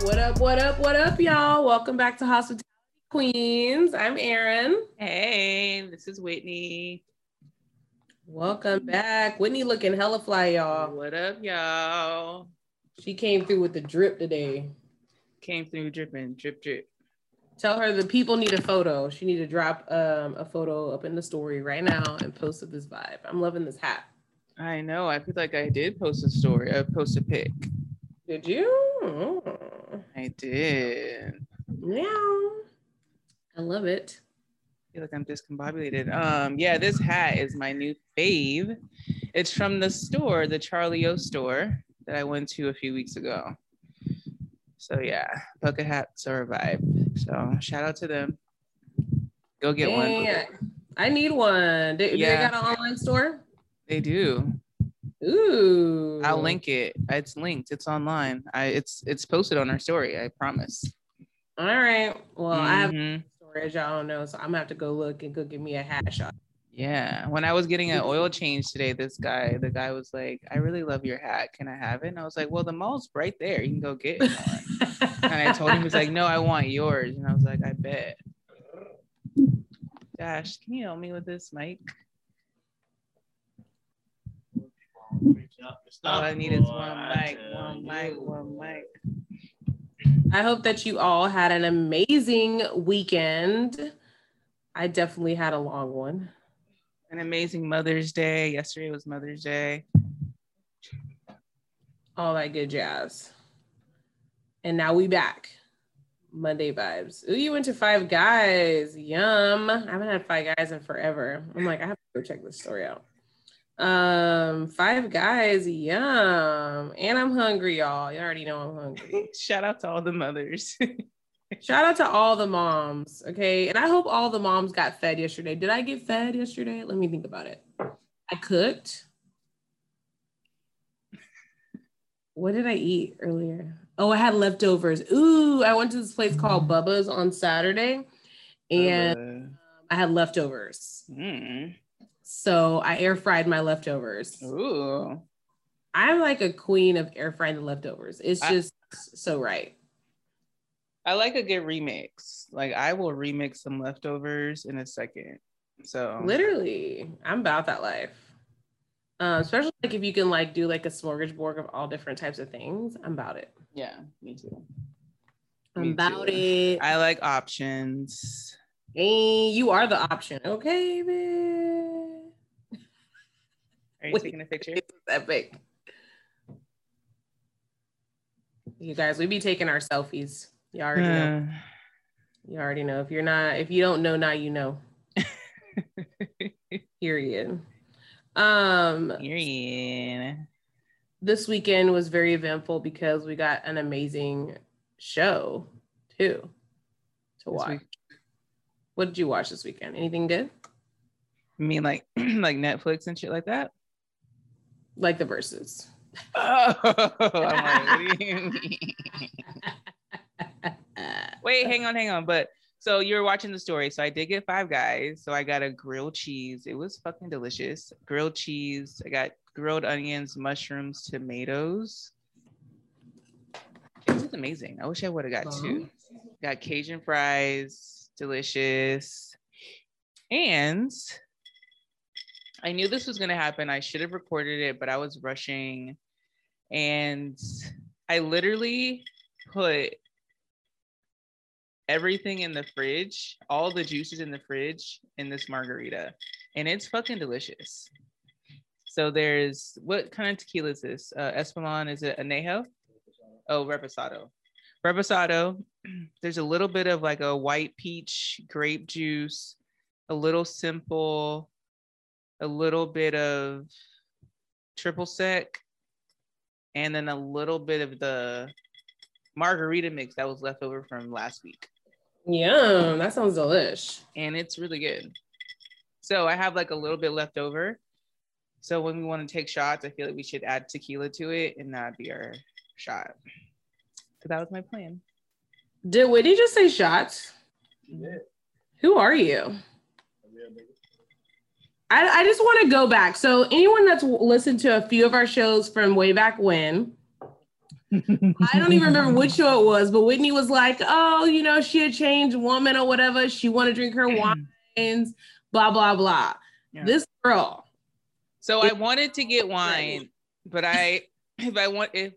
What up, what up, what up, y'all? Welcome back to Hospitality Queens. I'm Erin. Hey, this is Whitney. Welcome back. Whitney looking hella fly, y'all. What up, y'all? She came through with the drip today. Came through dripping, drip, drip. Tell her the people need a photo. She need to drop um, a photo up in the story right now and post with this vibe. I'm loving this hat. I know. I feel like I did post a story. I posted a pic. Did you? Oh. I did. Yeah. I love it. I feel like I'm discombobulated. Um, yeah, this hat is my new fave. It's from the store, the Charlie O store that I went to a few weeks ago. So yeah, bucket hats are a vibe. So shout out to them. Go get Yeah. one. I need one. They, do Yeah. they got an online store? They do. Ooh. I'll link it. It's linked. It's online. I it's it's posted on our story. I promise. All right. Well, I have Mhm. storage. I don't know, so I'm gonna have to go look and go get me a hat shot. Yeah. When I was getting an oil change today, this guy, the guy was like, "I really love your hat. Can I have it?" And I was like, "Well, the mall's right there. You can go get it. and I told him, he's like, "No, I want yours." And I was like, "I bet." Dash, can you help me with this mic? All I need is one mic, one mic, one mic. I hope that you all had an amazing weekend. I definitely had a long one. An amazing Mother's Day. Yesterday was Mother's Day. All that good jazz. And now we back. Monday vibes. Ooh, you went to Five Guys. Yum. I haven't had Five Guys in forever. I'm like, I have to go check this story out. Um, Five Guys. Yum. And I'm hungry, y'all. You already know I'm hungry. Shout out to all the mothers. Shout out to all the moms. Okay. And I hope all the moms got fed yesterday. Did I get fed yesterday? Let me think about it. I cooked. What did I eat earlier? Oh, I had leftovers. Ooh, I went to this place called Bubba's on Saturday and I had leftovers. Mm. So I air fried my leftovers. Ooh. I'm like a queen of air frying the leftovers. It's I- just so right. I like a good remix. Like I will remix some leftovers in a second. So Literally, I'm about that life. Um, especially like if you can like do like a smorgasbord of all different types of things. I'm about it. yeah, me too. I'm Me about too. it. I like options. Hey, you are the option. Okay, man. Are you Wait. taking a picture? Epic. You guys, we be taking our selfies. You already know. Uh, You already know. If you're not, if you don't know now, you know. Period. Um, Period. this weekend was very eventful because we got an amazing show too to This watch. week- What did you watch this weekend? Anything good? I mean, like like Netflix and shit like that. Like the Verzuz. Oh, I'm like, what do you mean? Wait, hang on, hang on. But so you were watching the story. So I did get five guys. So I got a grilled cheese. It was fucking delicious. Grilled cheese. I got grilled onions, mushrooms, tomatoes. It was amazing. I wish I would have got two. Got Cajun fries, delicious. And I knew this was gonna happen. I should have recorded it, but I was rushing. And I literally put everything in the fridge, all the juices in the fridge in this margarita. And it's fucking delicious. So there's what kind of tequila is this? Uh Espolon, is it anejo? Oh, reposado. Reposado. There's a little bit of like a white peach grape juice, a little simple, a little bit of triple sec, and then a little bit of the margarita mix that was left over from last week. Yum, that sounds delish. And it's really good. So I have like a little bit left over. So when we want to take shots, I feel like we should add tequila to it and that'd be our shot. So that was my plan. Did Whitney just say shots? Who are you? I, I just want to go back. So anyone that's listened to a few of our shows from way back when, I don't even remember which show it was, but Whitney was like, "Oh, you know, she had changed woman or whatever. She want to drink her mm-hmm. wines, blah blah blah." Yeah. This girl. So I wanted to get wine, but I, if I want, if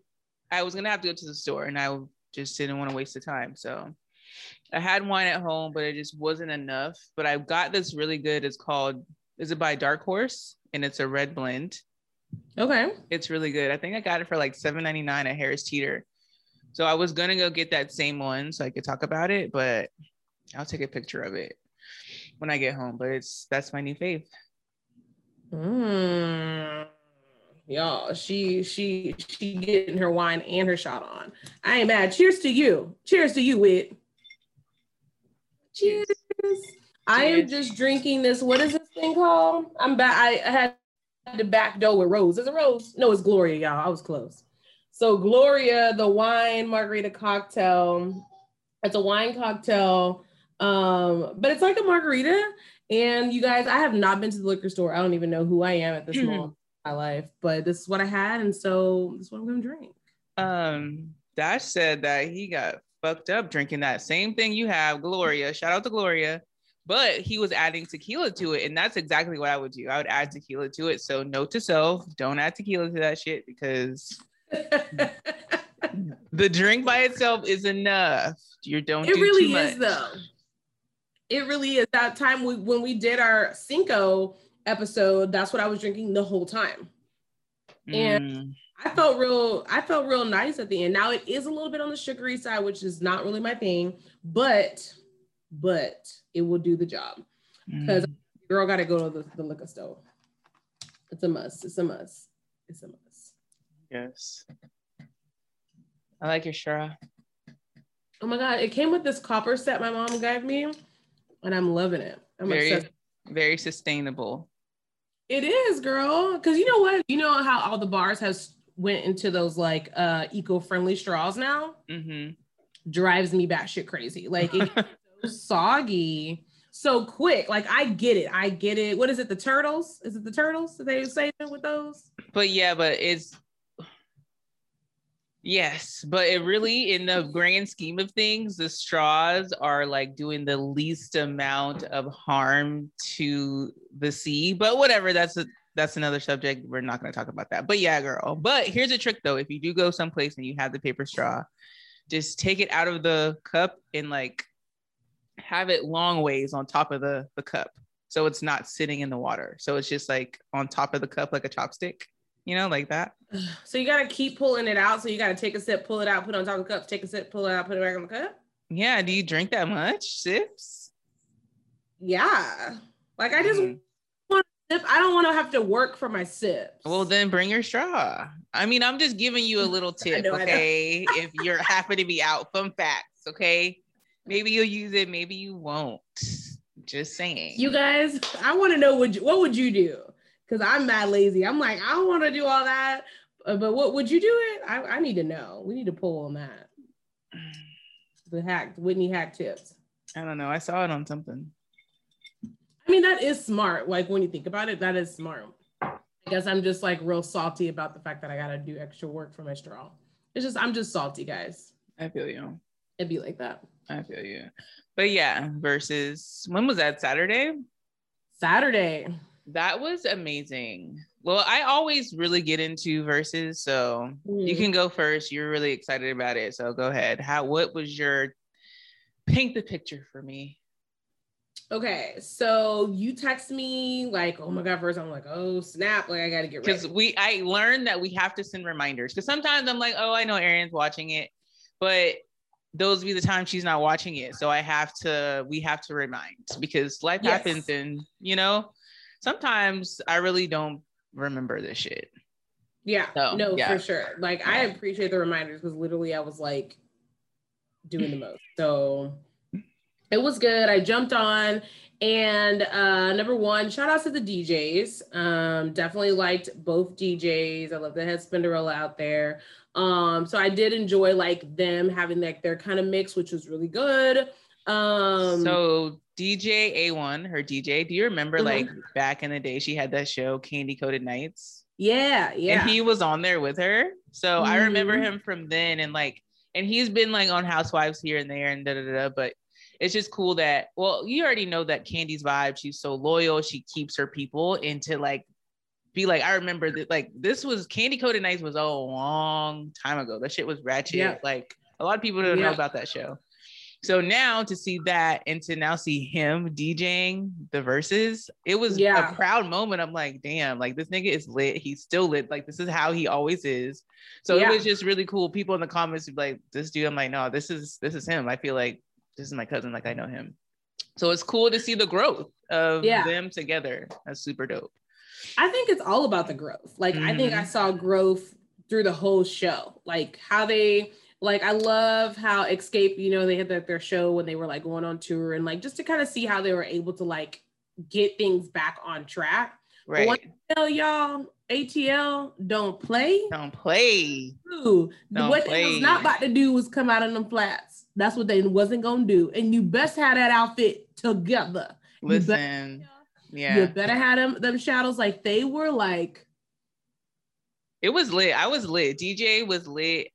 I was gonna have to go to the store, and I just didn't want to waste the time, so I had wine at home, but it just wasn't enough. But I got this really good. It's called. Is it by Dark Horse? And it's a red blend. Okay. It's really good. I think I got it for like seven ninety nine at Harris Teeter. So I was gonna go get that same one so I could talk about it, but I'll take a picture of it when I get home. But it's that's my new fave. Mm. Y'all, she she she getting her wine and her shot on. I ain't mad. Cheers to you. Cheers to you, Wit. Cheers. Cheers. I am just drinking this. What is this thing called? I'm back. I had the back door with Rose. Is it Rose? No, it's Gloria, y'all. I was close. So Gloria, the wine margarita cocktail. It's a wine cocktail, um, but it's like a margarita. And you guys, I have not been to the liquor store. I don't even know who I am at this mm-hmm. moment in my life, but this is what I had, and so this is what I'm gonna drink. Um, Dash said that he got fucked up drinking that same thing you have, Gloria. Shout out to Gloria but he was adding tequila to it and that's exactly what i would do. I would add tequila to it. So note to self don't add tequila to that shit because the drink by itself is enough. You don't it do really is though. It really is. That time we, when we did our cinco episode that's what i was drinking the whole time. And mm. i felt real i felt real nice at the end. Now it is a little bit on the sugary side which is not really my thing but but it will do the job because mm. girl got to go to the, the liquor store. It's a must. It's a must. It's a must. Yes. I like your straw. Oh my god! It came with this copper set my mom gave me, and I'm loving it. I'm very, obsessed. very sustainable. It is, girl. Because you know what? You know how all the bars has went into those like uh eco-friendly straws now. Mm-hmm. Drives me batshit crazy. Like it soggy so quick. Like I get it. I get it. What is it? The turtles? Is it the turtles that they say with those? But yeah, but it's yes, but it really in the grand scheme of things, the straws are like doing the least amount of harm to the sea. But whatever, that's a that's another subject. We're not going to talk about that. But yeah, girl. But here's a trick though. If you do go someplace and you have the paper straw, just take it out of the cup and like have it long ways on top of the, the cup. So it's not sitting in the water. So it's just like on top of the cup, like a chopstick, you know, like that. So you got to keep pulling it out. So you got to take a sip, pull it out, put it on top of the cup, take a sip, pull it out, put it back on the cup. Yeah. Do you drink that much sips? Yeah. Like I just mm. want to sip. I don't want to have to work for my sips. Well, then bring your straw. I mean, I'm just giving you a little tip, know, okay? if you're happy to be out, fun facts, okay? Maybe you'll use it, maybe you won't. Just saying. You guys, I want to know what you, what would you do? Because I'm mad lazy. I'm like, I don't want to do all that. Uh, but what would you do it? I, I need to know. We need to pull on that. The hack, Whitney hack tips. I don't know. I saw it on something. I mean, that is smart. Like when you think about it, that is smart. I guess I'm just like real salty about the fact that I gotta do extra work for my straw. It's just I'm just salty, guys. I feel you. It'd be like that. I feel you. But yeah, Verzuz when was that? Saturday? Saturday. That was amazing. Well, I always really get into Verzuz, so mm. you can go first. You're really excited about it, so go ahead. How? What was your paint the picture for me? Okay, so you text me like, "Oh my god!" First, I'm like, "Oh snap!" Like I got to get ready because we I learned that we have to send reminders because sometimes I'm like, "Oh, I know Erin's watching it," but those be the times she's not watching it. So I have to, we have to remind because life yes. happens and, you know, sometimes I really don't remember this shit. Yeah, so, no, yeah. for sure. Like yeah. I appreciate the reminders because literally I was like doing the most. So it was good. I jumped on and uh number one, shout out to the DJs. Um, definitely liked both DJs. I love the head spinderella out there. Um, so I did enjoy like them having like their kind of mix, which was really good. Um, so DJ A1, her DJ, do you remember mm-hmm. like back in the day she had that show Kandi Koated Nights? Yeah, yeah. And he was on there with her. So I remember Mhm. him from then and like and he's been like on Housewives here and there and da da. da, But it's just cool that well, you already know that Kandi's vibe. She's so loyal. She keeps her people into like be like, I remember that like this was Kandi Koated Nights was a long time ago. That shit was ratchet. Yeah. Like a lot of people don't know about that show. So now to see that and to now see him DJing the Verzuz, it was Yeah. a proud moment. I'm like, damn, like this nigga is lit. He's still lit. Like this is how he always is. So Yeah. it was just really cool. People in the comments be like, this dude. I'm like, no, this is this is him. I feel like this is my cousin. Like I know him. So it's cool to see the growth of Yeah. them together. That's super dope. I think it's all about the growth. Like I think I Mhm. saw growth through the whole show. Like how they like I love how Xscape, you know, they had their, their show when they were like going on tour and like just to kind of see how they were able to like get things back on track. Right. What- Tell y'all, ATL don't play. Don't play. Ooh, Don't what they was not about to do was come out in them flats. That's what they wasn't gonna do. And you best have that outfit together. You bet- Listen. You better have them them shadows like they were like It was lit. I was lit. DJ was lit.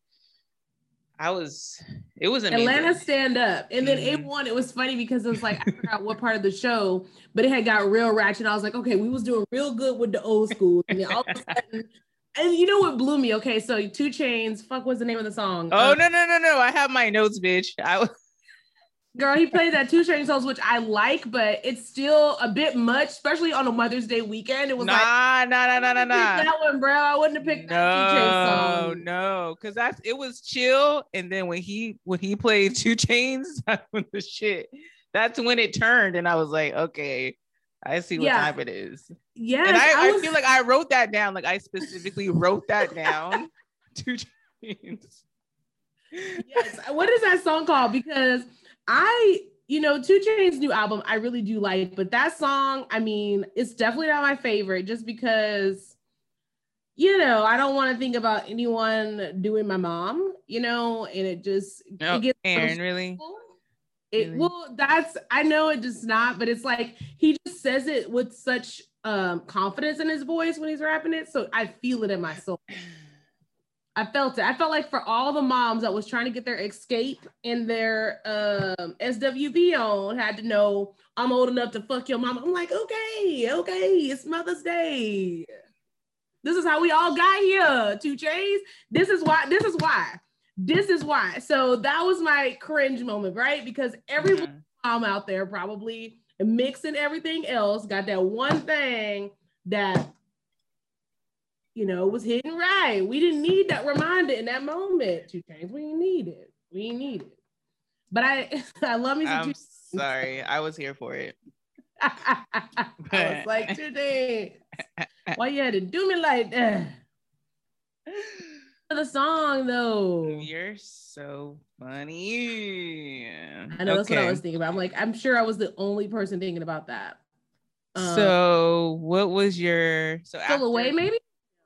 I was. It was amazing. Atlanta stand up. And then Mhm. A1, it was funny because it was like I forgot what part of the show, but it had got real ratchet. I was like, okay, we was doing real good with the old school. And then all of a sudden, and you know what blew me? Okay, so 2 Chainz, fuck what's the name of the song? Oh Uh, no no no no! I have my notes, bitch. I was. girl, he played that two chain songs, which I like, but it's still a bit much, especially on a Mother's Day weekend. It was like Nah nah nah nah nah I wouldn't have nah. picked that one, bro. I wouldn't have picked that two chain No song. no, because that's it was chill, and then when he when he played 2 Chainz, that's when the shit. That's when it turned, and I was like, okay, I see what Yeah. time it is. Yes, and I, I, was- feel like I wrote that down. Like I specifically wrote that down. 2 Chainz. yes. What is that song called? Because I, you know, Two Chain's new album, I really do like, but that song, I mean, it's definitely not my favorite just because, you know, I don't want to think about anyone doing my mom, you know, and it just No, it oh, gets Erin, really? it Really? well, that's I know it does not, but it's like he just says it with such um confidence in his voice when he's rapping it. So I feel it in my soul. I felt it. I felt like for all the moms that was trying to get their Xscape and their um SWV on had to know I'm old enough to fuck your mama. I'm like, okay, okay, it's Mother's Day. This is how we all got here, two J's. This is why, this is why. This is why. So that was my cringe moment, right? Because every Mhm. mom out there probably mixing everything else got that one thing that you know was hitting right. We didn't need that reminder in that moment. 2 Chainz, we didn't need it. We didn't need it. But I I love me some I'm sorry. I was here for it. I was like two. Why you had to do me like that? The song though. You're so funny. I know that's what I was thinking about. I'm like, I'm sure I was the only person thinking about that. Um, So, what was your so still away, maybe?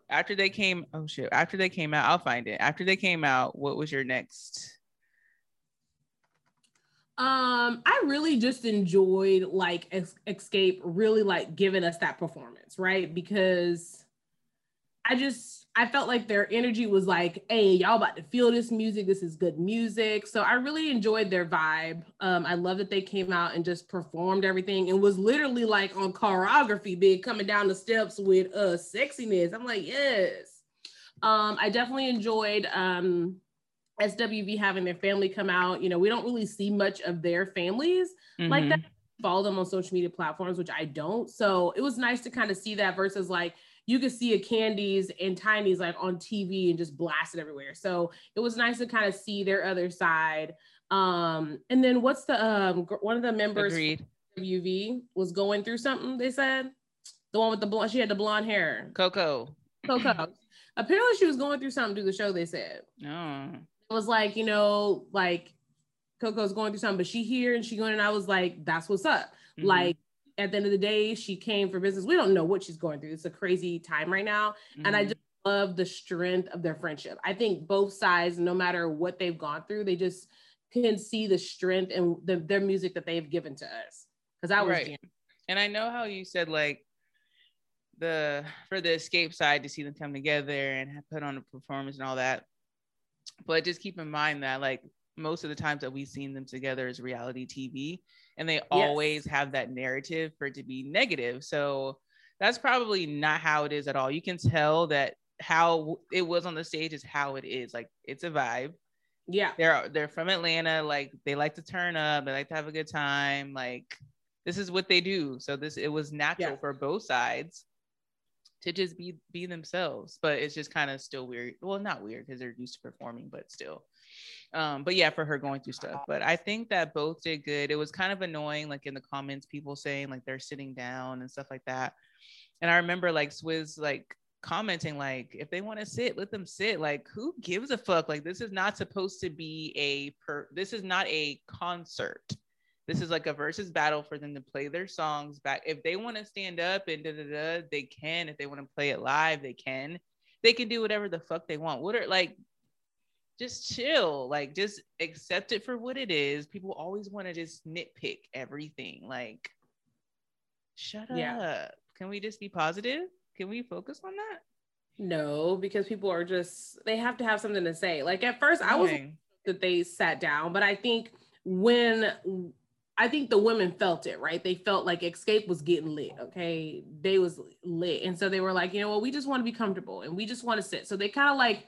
after they came? Oh shit! After they came out, I'll find it. After they came out, what was your next? Um, I really just enjoyed like Xscape really like giving us that performance, right? Because I just I felt like their energy was like, hey, y'all about to feel this music. This is good music. So I really enjoyed their vibe. Um, I love that they came out and just performed everything and was literally like on choreography, big coming down the steps with uh sexiness. I'm like, yes. Um, I definitely enjoyed um SWV having their family come out. You know, we don't really see much of their families like Mhm. that. Follow them on social media platforms, which I don't. So it was nice to kind of see that versus like you could see a Kandi's and Tiny's like on TV and just blasted everywhere. So it was nice to kind of see their other side. Um, and then what's the um one of the members Agreed. of UV was going through something, they said. The one with the blonde, she had the blonde hair. Coko. Coko. Apparently she was going through something through the show, they said No. it was like, you know, like Coko's going through something, but she here and she going, and I was like, that's what's up. Mhm. Like at the end of the day, she came for business. We don't know what she's going through. It's a crazy time right now. And I Mhm. just love the strength of their friendship. I think both sides, no matter what they've gone through, they just can see the strength and the, their music that they've given to us. Because I was Right. jamming. And I know how you said like the for the Xscape side to see them come together and put on a performance and all that. But just keep in mind that like most of the times that we've seen them together is reality TV, and they yes. always have that narrative for it to be negative. So that's probably not how it is at all. You can tell that how it was on the stage is how it is. Like it's a vibe. Yeah. They're they're from Atlanta. Like they like to turn up, they like to have a good time. Like this is what they do. So this it was natural yeah. for both sides to just be be themselves. But it's just kind of still weird. Well, not weird because they're used to performing, but still. Um, but yeah, for her going through stuff. But I think that both did good. It was kind of annoying, like in the comments, people saying like they're sitting down and stuff like that. And I remember like Swizz like commenting like if they want to sit let them sit like who gives a fuck like this is not supposed to be a per this is not a concert this is like a versus battle for them to play their songs back if they want to stand up and da, da, da, they can if they want to play it live they can they can do whatever the fuck they want what are like just chill like just accept it for what it is people always want to just nitpick everything like shut yeah. up can we just be positive can we focus on that? No, because people are just they have to have something to say. Like at first, I was that they sat down, but I think when I think the women felt it, right? They felt like Xscape was getting lit. Okay. They was lit. And so they were like, you know what, we just want to be comfortable and we just want to sit. So they kind of like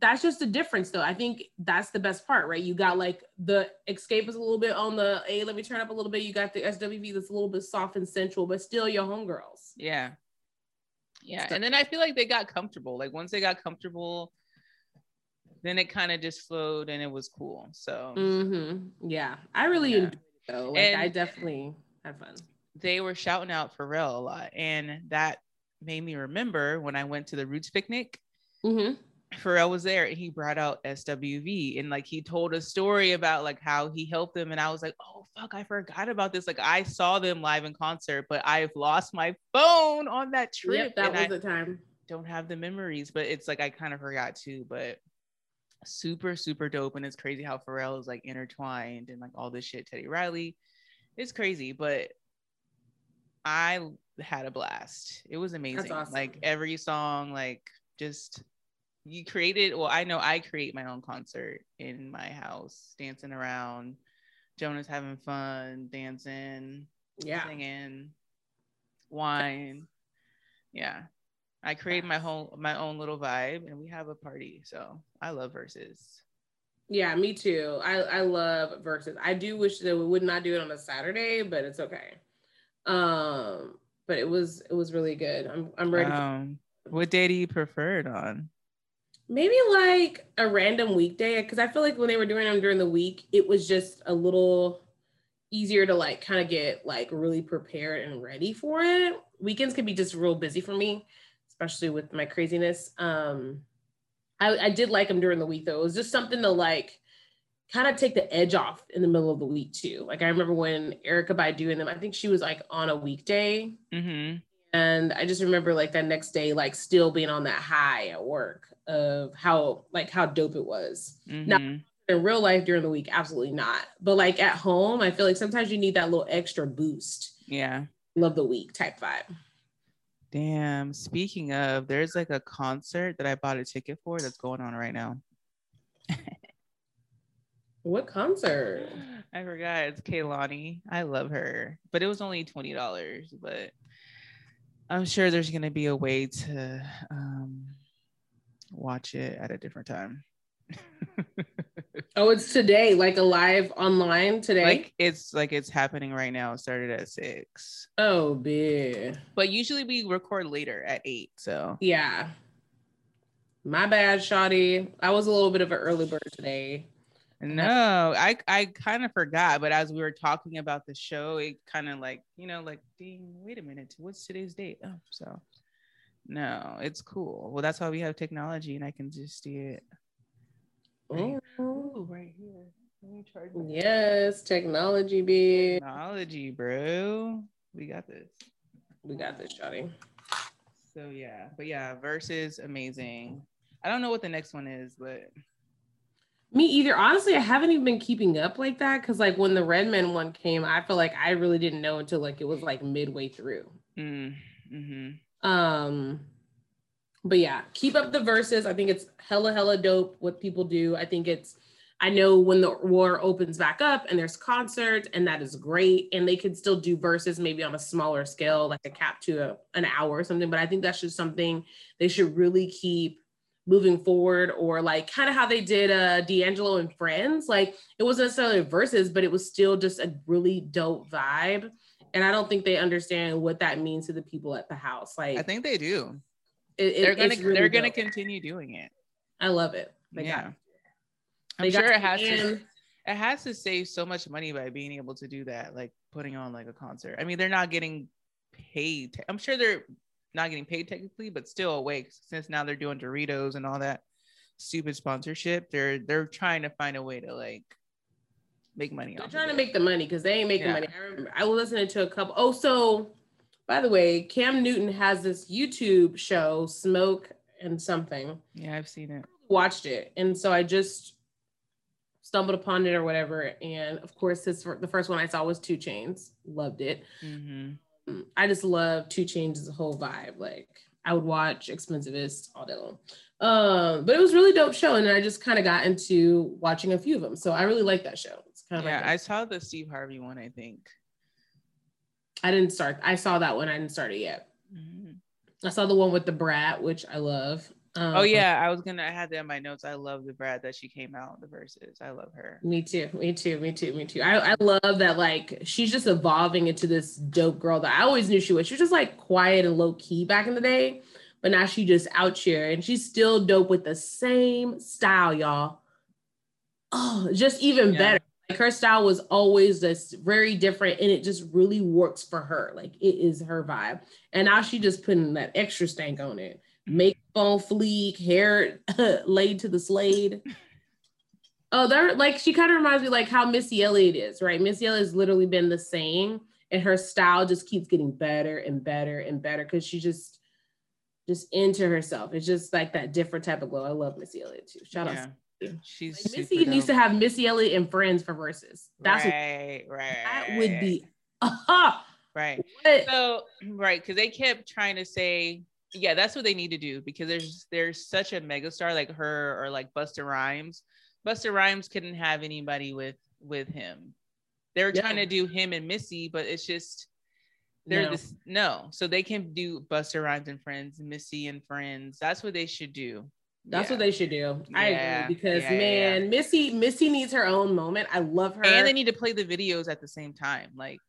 that's just the difference though. I think that's the best part, right? You got like the Xscape is a little bit on the hey, let me turn up a little bit. You got the SWV that's a little bit soft and sensual, but still your homegirls. Yeah. Yeah. And then I feel like they got comfortable. Like once they got comfortable, then it kind of just flowed and it was cool. So mm-hmm. yeah, I really yeah. enjoyed it though. Like and I definitely had fun. They were shouting out for Pharrell a lot, and that made me remember when I went to the Roots picnic. Mm-hmm. Pharrell was there and he brought out SWV and like he told a story about like how he helped them and I was like, oh fuck, I forgot about this. Like I saw them live in concert, but I've lost my phone on that trip. Yep, that was I the time. Don't have the memories, but it's like I kind of forgot too. But super super dope and it's crazy how Pharrell is like intertwined and like all this shit. Teddy Riley, it's crazy, but I had a blast. It was amazing. Awesome. Like every song, like just you created well i know i create my own concert in my house dancing around jonah's having fun dancing yeah. singing wine. Yeah. I create my whole my own little vibe and we have a party so i love Verzuz. Yeah me too. I i love Verzuz. I do wish that we would not do it on a saturday but it's okay. Um but it was it was really good. I'm i'm ready um, what day do you prefer it on maybe like a random weekday because I feel like when they were doing them during the week, it was just a little easier to like kind of get like really prepared and ready for it. Weekends can be just real busy for me, especially with my craziness. Um, I, I did like them during the week though. It was just something to like kind of take the edge off in the middle of the week too. Like I remember when Erykah Badu and them, I think she was like on a weekday. Mm-hmm. And I just remember like that next day, like still being on that high at work of how like how dope it was. Mm-hmm. Now in real life during the week, absolutely not. But like at home, I feel like sometimes you need that little extra boost. Yeah. Love the week type vibe. Damn. Speaking of, there's like a concert that I bought a ticket for that's going on right now. what concert? I forgot. It's Kehlani. I love her, but it was only twenty dollars. But I'm sure there's gonna be a way to um, watch it at a different time. oh, it's today, like a live online today. Like it's like it's happening right now. It started at six. Oh, big. But usually we record later at eight. So yeah. My bad, Shotty. I was a little bit of an early bird today. No, I I kind of forgot, but as we were talking about the show, it kind of like you know like ding. Wait a minute, what's today's date? Oh, so no, it's cool. Well, that's why we have technology, and I can just see it. Oh, Ooh, right here. Let me charge. Yes, technology, big technology, bro. We got this. We got this, Johnny. So yeah, but yeah, Verzuz amazing. I don't know what the next one is, but me either. Honestly, I haven't even been keeping up like that because like when the Redman one came, I feel like I really didn't know until like it was like midway through. Mm, mm-hmm. Um, but yeah, keep up the Verzuz. I think it's hella hella dope what people do. I think it's I know when the war opens back up and there's concerts and that is great and they can still do Verzuz maybe on a smaller scale like a cap to a, an hour or something but I think that's just something they should really keep moving forward or like kind of how they did uh D'Angelo and Friends like it wasn't necessarily Verzuz but it was still just a really dope vibe. And I don't think they understand what that means to the people at the house like I think they do. It, they're gonna really they're gonna continue doing it. I love it. They yeah. got- I'm got sure it has to it has to save so much money by being able to do that like putting on like a concert. I mean they're not getting paid. Te- i'm sure they're not getting paid technically but still awake since now they're doing doritos and all that stupid sponsorship they're they're trying to find a way to like make money They're trying to make the money because they ain't making Yeah. money. I remember I was listening to a couple. Oh, so by the way, Cam Newton has this YouTube show, Smoke and something. yeah i've seen it Watched it, and so I just stumbled upon it or whatever. And of course, his the first one I saw was 2 Chainz. Loved it. hmm I just love 2 Chainz as whole vibe. Like I would watch Expensivest all day long. Um, but it was really dope show, and I just kind of got into watching a few of them. So I really like that show. It's kind of yeah like i saw the steve harvey one i think I didn't start. I saw that one. I didn't start it yet. Mhm. I saw the one with Da Brat, which I love. Um, oh yeah i was gonna i had that in my notes i love Da Brat that she came out the Verzuz i love her Me too. Me too. Me too. Me too. I, I love that. Like she's just evolving into this dope girl that I always knew she was. She was just like quiet and low key back in the day, but now she just out here and she's still dope with the same style, y'all. Oh, just even Yeah. better. Like her style was always just very different and it just really works for her. Like it is her vibe. And now she just putting that extra stank on it. Makeup on fleek, hair laid to the slade. Oh, they're like she kind of reminds me like how Missy Elliott is, right? Missy Elliott has literally been the same, and her style just keeps getting better and better and better because she just just into herself. It's just like that different type of glow. I love Missy Elliott too. Shout out. yeah. to- she's Like, Missy needs to have Missy Elliott and friends for Verzuz. That's what, right right that would be. Aha! right What? So right, because they kept trying to say, yeah, that's what they need to do because there's there's such a megastar like her or like Busta Rhymes. Busta Rhymes couldn't have anybody with with him. They were Yeah. trying to do him and Missy, but it's just they're No. this no. So they can do Busta Rhymes and Friends, Missy and Friends. That's what they should do. That's Yeah. what they should do. I Yeah, agree because man, Missy Missy needs her own moment. I love her. And they need to play the videos at the same time. Like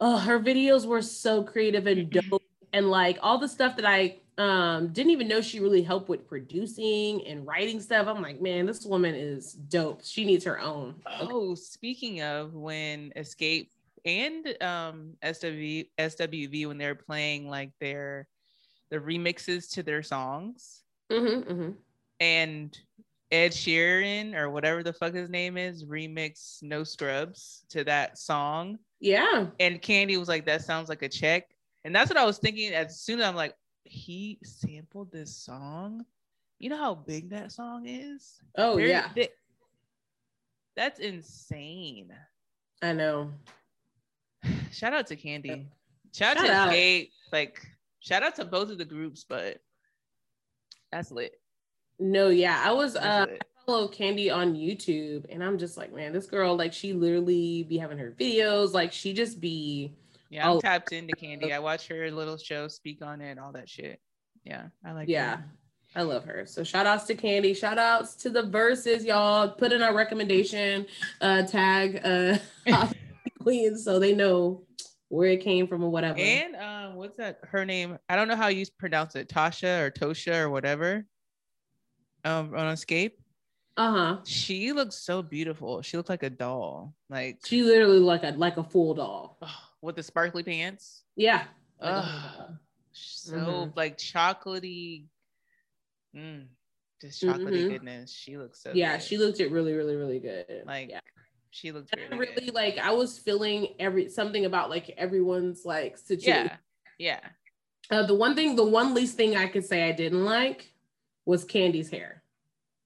oh her videos were so creative and dope and like all the stuff that i um didn't even know she really helped with producing and writing stuff i'm like man this woman is dope. She needs her own. Oh, speaking of when Xscape and um SW SWV when they're playing like their the remixes to their songs. Mhm, mhm. and Ed Sheeran or whatever the fuck his name is remix No Scrubs to that song. Yeah. And Kandi was like that sounds like a check and that's what I was thinking as soon as I'm like he sampled this song you know how big that song is oh They're- yeah they- that's insane i know Shout out to Kandi. Shout, Shout out to. Xscape. Like, shout out to both of the groups, but that's lit. no yeah i was uh lit. follow Kandi on youtube and i'm just like man this girl like she literally be having her videos like she just be Yeah, I'm oh. tapped into Kandi. I watch her little show, speak on it, all that shit. Yeah, I like. It. Yeah her. I love her. So shout outs to Kandi. Shout outs to the Verzuz, y'all. Put in our recommendation uh tag uh Queens so they know where it came from or whatever. And um, what's that? Her name? I don't know how you pronounce it. Tasha or Tosha or whatever. Um, on Xscape, uh-huh. she looks so beautiful. She looks like a doll, like She literally like a like a full doll. With the sparkly pants. Yeah. Ugh. so Mhm. like chocolatey, mm, just chocolatey Mhm. goodness. She looks so. yeah, good. she looked it really, really, really good. like. yeah. She looked really, really good. like I was feeling every something about like everyone's like situation. Yeah, yeah. Uh, the one thing, the one least thing I could say I didn't like was Kandi's hair.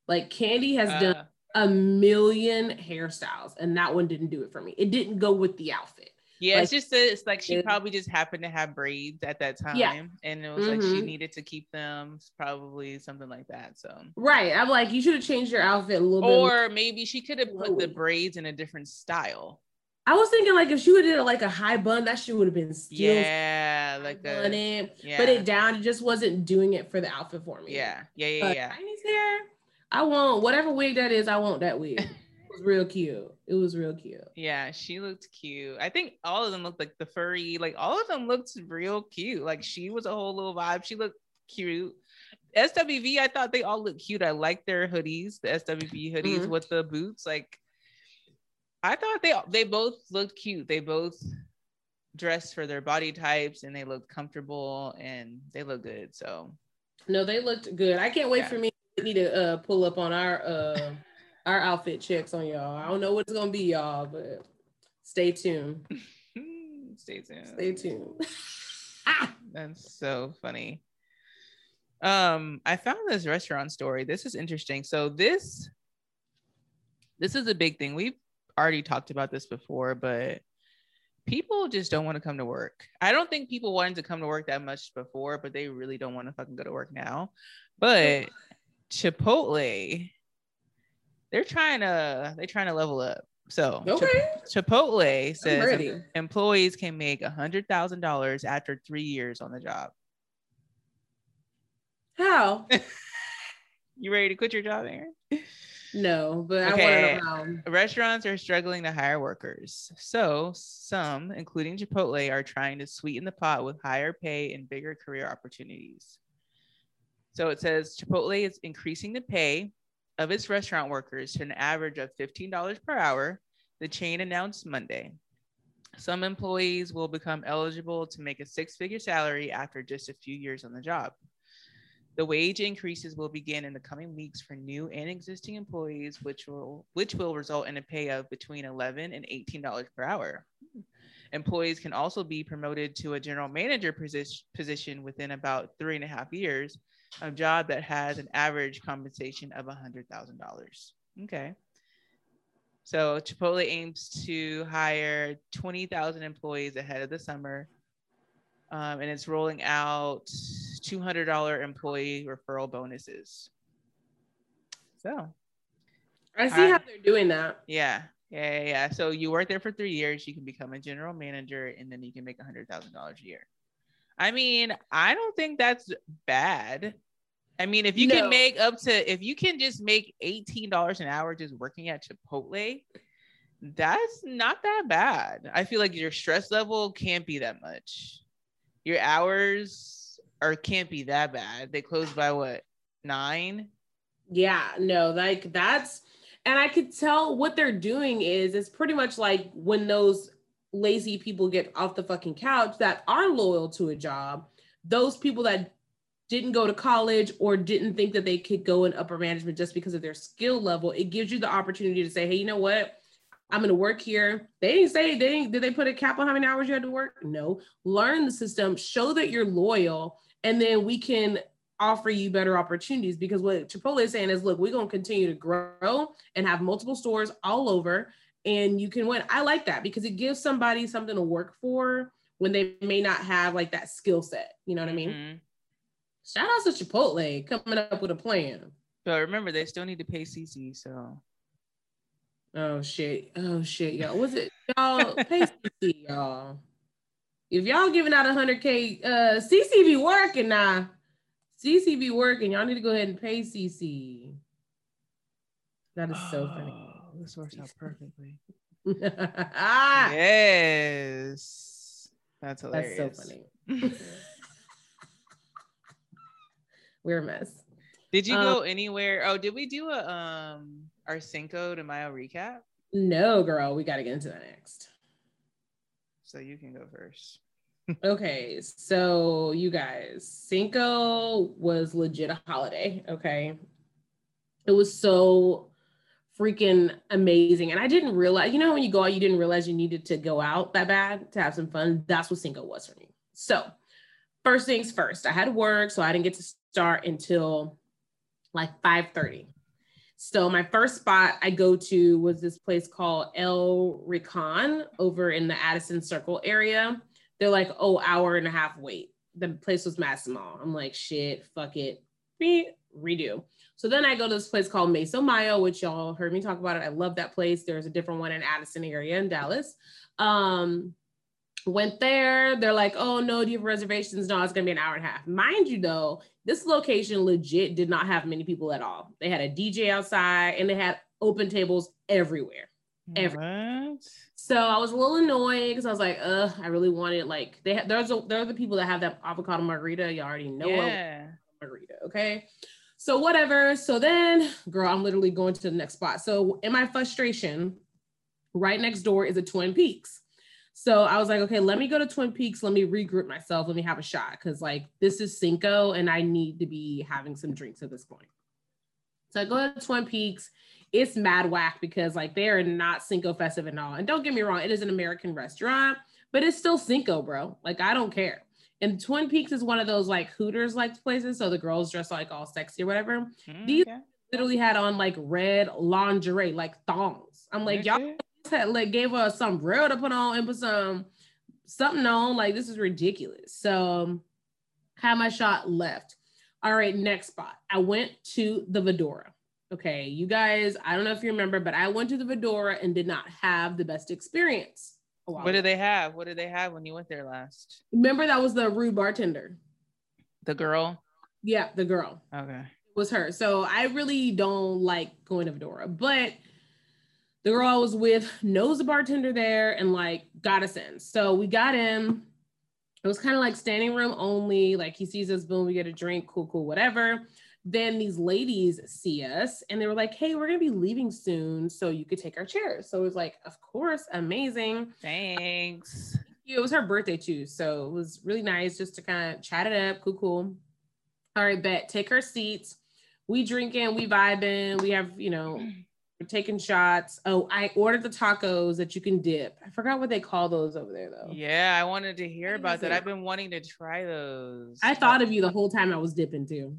Like Candy has done Uh, a million hairstyles and that one didn't do it for me. It didn't go with the outfit. Yeah, Like- it's just that it's like she probably just happened to have braids at that time, Yeah. and it was like she Mhm. needed to keep them, probably something like that. So, Right. I'm like, you should have changed your outfit a little bit. or maybe she could have put the braids in a different style. I was thinking like if she would have did like a high bun, that shit would have been still Yeah, like a it. yeah, But it down, it just wasn't doing it for the outfit for me. yeah, yeah, yeah, But yeah. Tiny's hair, I want whatever wig that is, I want that wig. was real cute. It was real cute. Yeah, she looked cute. I think all of them looked like the furry, like all of them looked real cute. Like she was a whole little vibe. She looked cute. SWV, I thought they all looked cute. I liked their hoodies, the SWV hoodies Mhm. with the boots. Like I thought they they both looked cute. They both dressed for their body types and they looked comfortable and they look good. So No, they looked good. I can't wait Yeah. for me need to uh, pull up on our uh, our outfit checks on y'all. I don't know what it's gonna be, y'all, but stay tuned. stay tuned. Stay tuned. That's so funny. Um, I found this restaurant story. This is interesting. So this this is a big thing. We've already talked about this before, but people just don't want to come to work. I don't think people wanted to come to work that much before, but they really don't want to fucking go to work now. But Chipotle, they're trying to they're trying to level up. So okay, Chipotle says employees can make a hundred thousand dollars after three years on the job. How? You ready to quit your job, Erin? No, but Okay. I want to know how. Restaurants are struggling to hire workers. So some, including Chipotle, are trying to sweeten the pot with higher pay and bigger career opportunities. So it says Chipotle is increasing the pay of its restaurant workers to an average of $15 per hour, the chain announced Monday. Some employees will become eligible to make a six figure salary after just a few years on the job. The wage increases will begin in the coming weeks for new and existing employees, which will which will result in a pay of between 11 and 18 dollars per hour. Employees can also be promoted to a general manager position, position within about three and a half years, a job that has an average compensation of $100,000. Okay. So Chipotle aims to hire 20,000 employees ahead of the summer. Um, and it's rolling out $200 employee referral bonuses. So, I see I- how they're doing that. yeah, yeah, yeah, yeah. So you work there for three years, you can become a general manager, and then you can make hundred thousand dollars a year. I mean, I don't think that's bad. I mean, if you No. can make up to, if you can just make eighteen dollars an hour just working at Chipotle, that's not that bad. I feel like your stress level can't be that much. Your hours are can't be that bad. They close by what nine? Yeah, no, like that's, and I could tell what they're doing is it's pretty much like when those lazy people get off the fucking couch that are loyal to a job, those people that didn't go to college or didn't think that they could go in upper management just because of their skill level, it gives you the opportunity to say, hey, you know what? I'm to work here. They didn't say, they didn't, did they put a cap on how many hours you had to work? No. Learn the system, show that you're loyal, and then we can offer you better opportunities because what Chipotle is saying is, look, we're to continue to grow and have multiple stores all over and you can win. I like that because it gives somebody something to work for when they may not have like that skill set. You know what I mean? Mhm. Shout out to Chipotle coming up with a plan. But remember, they still need to pay CC. So Oh shit. Oh shit, y'all. Was it y'all pay CC, y'all? If y'all giving out 100k, uh CC be working now. CC be working. Y'all need to go ahead and pay CC. That is so funny. This works out perfectly. ah, Yes. That's hilarious. that's so funny. We're a mess. Did you Um, go anywhere? Oh, did we do a um our Cinco de Mayo recap? No, girl, we got to get into that next. So you can go first. Okay, so you guys, Cinco was legit a holiday. Okay, it was so freaking amazing, and I didn't realize. You know, when you go out, you didn't realize you needed to go out that bad to have some fun. That's what Cinco was for me. So, first things first, I had work, so I didn't get to start until like five thirty. So my first spot I go to was this place called El Rincon over in the Addison Circle area. They're like, oh, hour and a half wait. The place was mad small. I'm like, shit, fuck it. Re- redo. So then I go to this place called Mesa Mayo, which y'all heard me talk about it. I love that place. There's a different one in Addison area in Dallas. Um, went there. They're like, oh no, do you have reservations? No, it's gonna be an hour and a half. Mind you, though, this location legit did not have many people at all. They had a DJ outside and they had open tables everywhere. Everywhere. What? So I was a little annoyed because I was like, uh, I really wanted like they have there's a, there are the people that have that avocado margarita. You already know yeah. margarita, okay? So whatever. So then, girl, I'm literally going to the next spot. So in my frustration, right next door is a Twin Peaks. So I was like, okay, let me go to Twin Peaks. Let me regroup myself. Let me have a shot because like this is Cinco and I need to be having some drinks at this point. So I go to Twin Peaks. It's mad whack because like they are not Cinco festive at all. And don't get me wrong, it is an American restaurant, but it's still Cinco, bro. Like I don't care. And Twin Peaks is one of those like Hooters like places. So the girls dress like all sexy or whatever. Mm, These literally had on like red lingerie, like thongs. I'm like, y'all had, like gave us some sombrero to put on and put some something on. Like this is ridiculous. So had my shot left. All right, next spot. I went to the Vidorra. Okay, you guys, I don't know if you remember, but I went to the Vidorra and did not have the best experience. Oh, what did they have? What did they have when you went there last? Remember that was the rude bartender. The girl? Yeah, the girl. Okay. It was her. So I really don't like going to Vidorra, but the girl I was with knows the bartender there and like got us in. So we got in. It was kind of like standing room only. Like he sees us, boom, we get a drink, cool, cool, whatever. Then these ladies see us and they were like, hey, we're gonna be leaving soon. So you could take our chairs. So it was like, of course, amazing. Thanks. It was her birthday too. So it was really nice just to kind of chat it up. Cool, cool. All right, bet. Take our seats. We drinking, we vibing, we have, you know, we're taking shots. Oh, I ordered the tacos that you can dip. I forgot what they call those over there though. Yeah, I wanted to hear about that. I've been wanting to try those. I thought of you the whole time I was dipping too.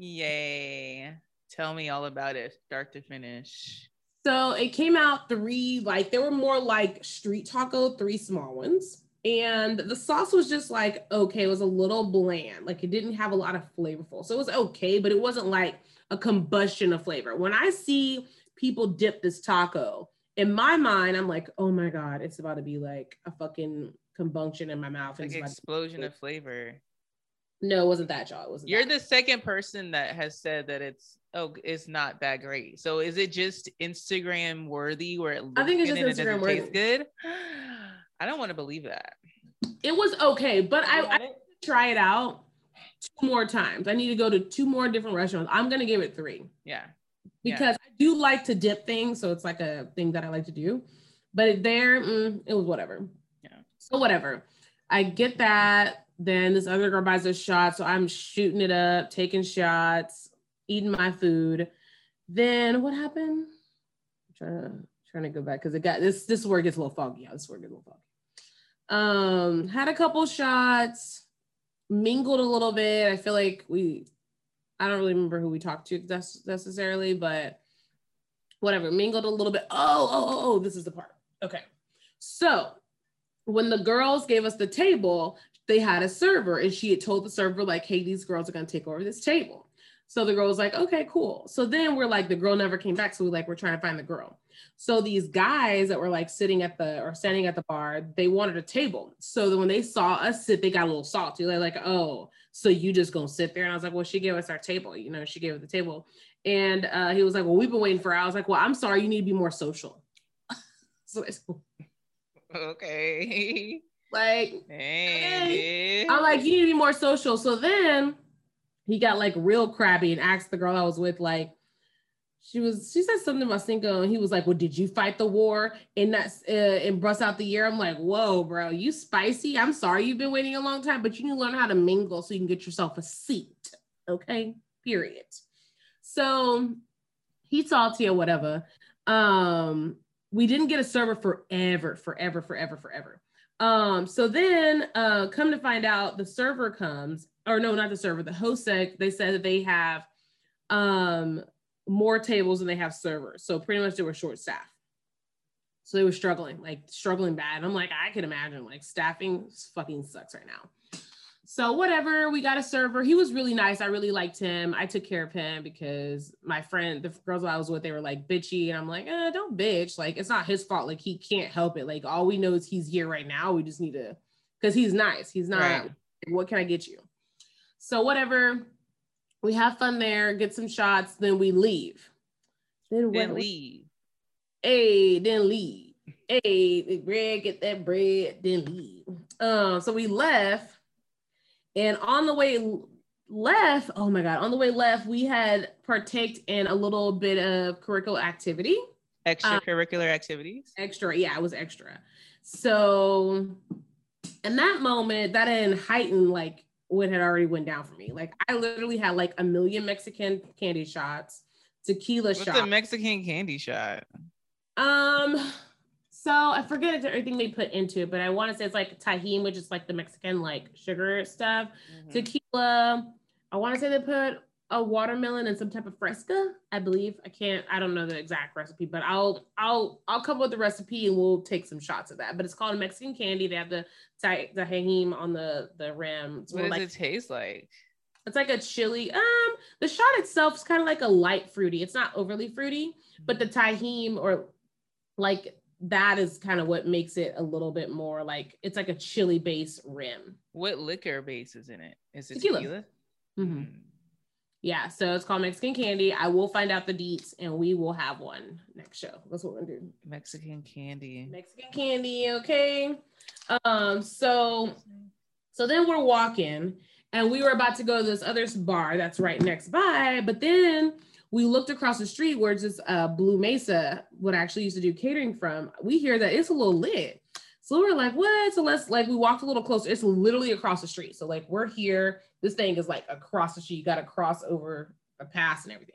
Yay. Tell me all about it, start to finish. So it came out three, like there were more like street taco, three small ones. And the sauce was just like, okay, it was a little bland. Like it didn't have a lot of flavorful. So it was okay, but it wasn't like a combustion of flavor. When I see people dip this taco, in my mind, I'm like, oh my God, it's about to be like a fucking combustion in my mouth. Like explosion of flavor. No, it wasn't that, y'all. It wasn't You're that. the second person that has said that it's oh, it's not that great. So is it just Instagram worthy where it I think it's just Instagram worthy. Tastes good. I don't want to believe that. It was okay, but I, I try it out two more times. I need to go to two more different restaurants. I'm gonna give it three. Yeah. Because yeah. I do like to dip things, so it's like a thing that I like to do. But there, mm, it was whatever. Yeah. So whatever. I get that. Then this other girl buys a shot, so I'm shooting it up, taking shots, eating my food. Then what happened? I'm trying to trying to go back because it got this this word gets a little foggy. Yeah, this word gets a little foggy. Um, had a couple shots mingled a little bit. I feel like we, I don't really remember who we talked to necessarily, but whatever, mingled a little bit. Oh, oh, oh, oh, this is the part. Okay. So when the girls gave us the table, they had a server and she had told the server, like, hey, these girls are going to take over this table. So the girl was like, okay, cool. So then we're like, the girl never came back. So we like, we're trying to find the girl. So these guys that were like sitting at the or standing at the bar, they wanted a table. So when they saw us sit, they got a little salty. They're like, oh, so you just gonna sit there? And I was like, well, she gave us our table. You know, she gave us the table. And uh, he was like, well, we've been waiting for. Was like, well, I'm sorry, you need to be more social. so it's okay. Like, hey. I'm like, you need to be more social. So then he got like real crabby and asked the girl I was with, like, she was she said something about Cinco and he was like, Well, did you fight the war in that uh, and bust out the year? I'm like, Whoa, bro, you spicy. I'm sorry you've been waiting a long time, but you need to learn how to mingle so you can get yourself a seat. Okay, period. So he's salty or whatever. Um, we didn't get a server forever, forever, forever, forever. Um, so then uh come to find out the server comes or no, not the server, the host they said that they have um more tables than they have servers. So pretty much they were short staffed. So they were struggling, like struggling bad. I'm like, I can imagine like staffing fucking sucks right now. So whatever, we got a server. He was really nice. I really liked him. I took care of him because my friend, the girls I was with, they were like bitchy, and I'm like, eh, don't bitch. Like it's not his fault. Like he can't help it. Like all we know is he's here right now. We just need to, because he's nice. He's not. Right. What can I get you? So whatever, we have fun there. Get some shots. Then we leave. Then, then leave. Hey, then leave. Hey, bread, get that bread, then leave. Um, so we left and on the way left, oh my God, on the way left, we had partaked in a little bit of curricular activity. Extracurricular um, activities? Extra, yeah, it was extra. So in that moment, that didn't heighten like what had already went down for me. Like I literally had like a million Mexican candy shots, tequila What's shots. What's a Mexican candy shot? Um, so I forget everything they put into it, but I want to say it's like Tajín, which is like the Mexican like sugar stuff. Mm-hmm. Tequila. I want to say they put a watermelon and some type of fresca. I believe. I can't. I don't know the exact recipe, but I'll I'll I'll come up with the recipe and we'll take some shots of that. But it's called Mexican candy. They have the the Tajín on the the rim. It's what does like, it taste like? It's like a chili. Um, the shot itself is kind of like a light fruity. It's not overly fruity, but the Tajín or like that is kind of what makes it a little bit more like it's like a chili base rim. What liquor base is in it? Is it tequila? tequila? Mm-hmm. Mm. Yeah, so it's called Mexican candy. I will find out the deets and we will have one next show. That's what we're gonna do. Mexican candy. Mexican candy, okay. Um, so so then we're walking and we were about to go to this other bar that's right next by, but then we looked across the street where it's just uh, Blue Mesa, what I actually used to do catering from. We hear that it's a little lit. So we're like, what? So let's like we walked a little closer. It's literally across the street. So like we're here. This thing is like across the street. You got to cross over a pass and everything.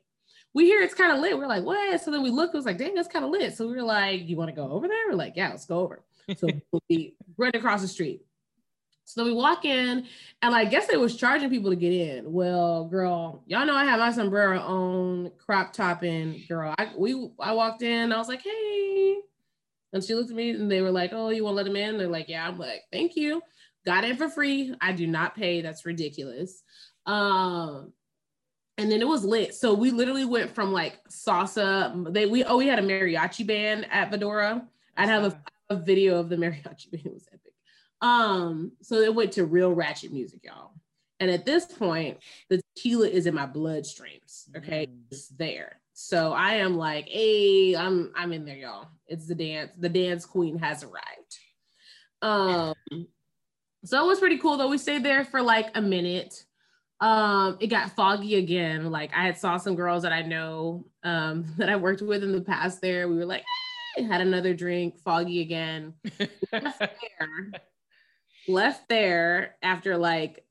We hear it's kind of lit. We're like, what? So then we look. It was like, dang, that's kind of lit. So we were like, you want to go over there? We're like, yeah, let's go over. So we run across the street. So we walk in, and I guess they was charging people to get in. Well, girl, y'all know I have my sombrero on, crop topping. Girl, I we I walked in, I was like, hey, and she looked at me, and they were like, oh, you want to let him in? They're like, yeah. I'm like, thank you. Got in for free. I do not pay. That's ridiculous. Um, and then it was lit. So we literally went from like salsa. They we oh we had a mariachi band at Vidorra. I'd have a, a video of the mariachi band. It was epic. Um, so it went to real ratchet music, y'all. And at this point, the tequila is in my bloodstreams. Okay, mm. it's there. So I am like, hey, I'm I'm in there, y'all. It's the dance. The dance queen has arrived. Um, so it was pretty cool though. We stayed there for like a minute. Um, it got foggy again. Like I had saw some girls that I know um that I worked with in the past there. We were like, hey, had another drink, foggy again. left there after like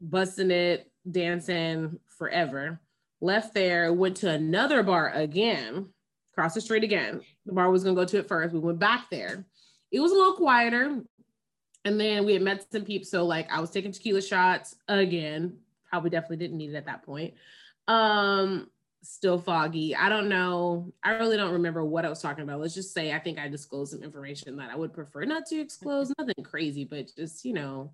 busting it, dancing forever. Left there, went to another bar again, across the street again. The bar was gonna go to it first. We went back there. It was a little quieter. And then we had met some peeps. So like I was taking tequila shots again. Probably definitely didn't need it at that point. Um, still foggy. I don't know. I really don't remember what I was talking about. Let's just say I think I disclosed some information that I would prefer not to disclose. Nothing crazy, but just, you know,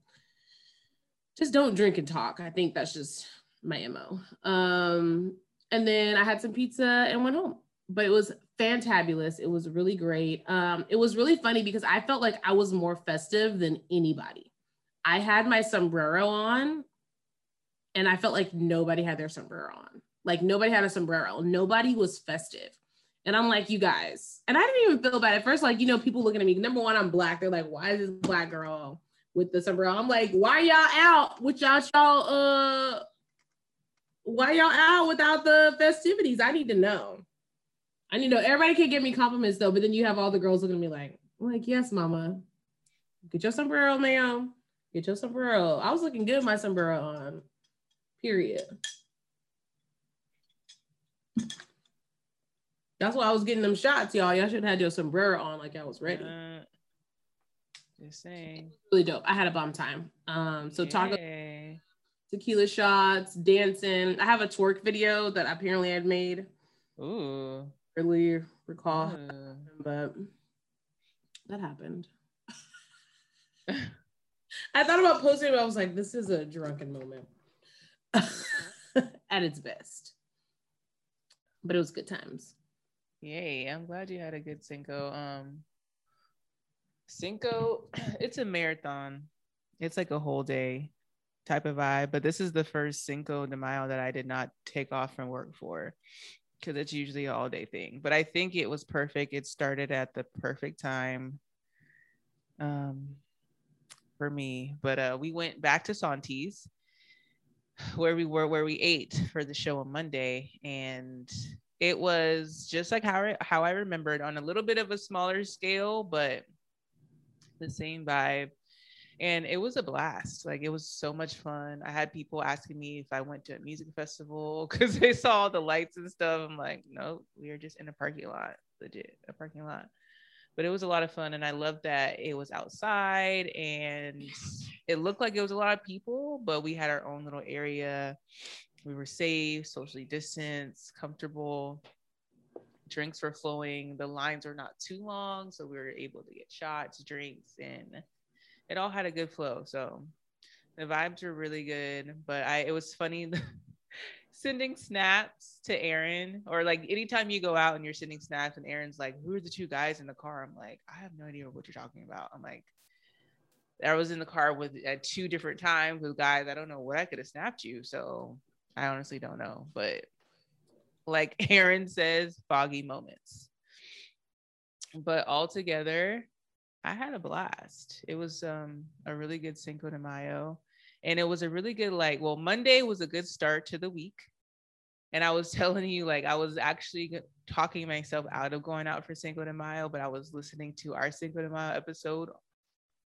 just don't drink and talk. I think that's just my MO. Um, and then I had some pizza and went home. But it was fantabulous. It was really great. Um, it was really funny because I felt like I was more festive than anybody. I had my sombrero on and I felt like nobody had their sombrero on. Like nobody had a sombrero. Nobody was festive. And I'm like, you guys. And I didn't even feel bad at first. Like, you know, people looking at me. Number one, I'm black. They're like, why is this black girl with the sombrero? I'm like, why y'all out with y'all y'all uh why y'all out without the festivities? I need to know. I need to know. Everybody can give me compliments though, but then you have all the girls looking at me like, I'm like, yes, mama. Get your sombrero, ma'am. Get your sombrero. I was looking good my sombrero on. Period. That's why I was getting them shots, y'all. Y'all should have had your sombrero on like I was ready. Uh, just saying. Really dope. I had a bomb time. Um, so talk tequila shots, dancing. I have a twerk video that apparently I'd made. Ooh. Really recall, Ooh. but that happened. I thought about posting it, but I was like, this is a drunken moment at its best. But it was good times. Yay. I'm glad you had a good Cinco. Um Cinco, it's a marathon. It's like a whole day type of vibe. But this is the first Cinco de Mayo that I did not take off from work for because it's usually an all day thing. But I think it was perfect. It started at the perfect time um, for me. But uh, we went back to Santis where we were, where we ate for the show on Monday. And it was just like how how I remembered on a little bit of a smaller scale, but the same vibe and it was a blast. Like it was so much fun. I had people asking me if I went to a music festival because they saw the lights and stuff. I'm like, no, we are just in a parking lot, legit, a parking lot. But it was a lot of fun, and I loved that it was outside and it looked like it was a lot of people, but we had our own little area. We were safe, socially distanced, comfortable. Drinks were flowing. The lines were not too long, so we were able to get shots, drinks, and it all had a good flow. So the vibes were really good. But I it was funny sending snaps to Erin or like anytime you go out and you're sending snaps and Erin's like, who are the two guys in the car? I'm like, I have no idea what you're talking about. I'm like, I was in the car with at two different times with guys. I don't know what I could have snapped you. So I honestly don't know. But like Erin says, foggy moments. But altogether, I had a blast. It was um, a really good Cinco de Mayo. And it was a really good, like, well, Monday was a good start to the week. And I was telling you, like, I was actually talking myself out of going out for Cinco de Mayo, but I was listening to our Cinco de Mayo episode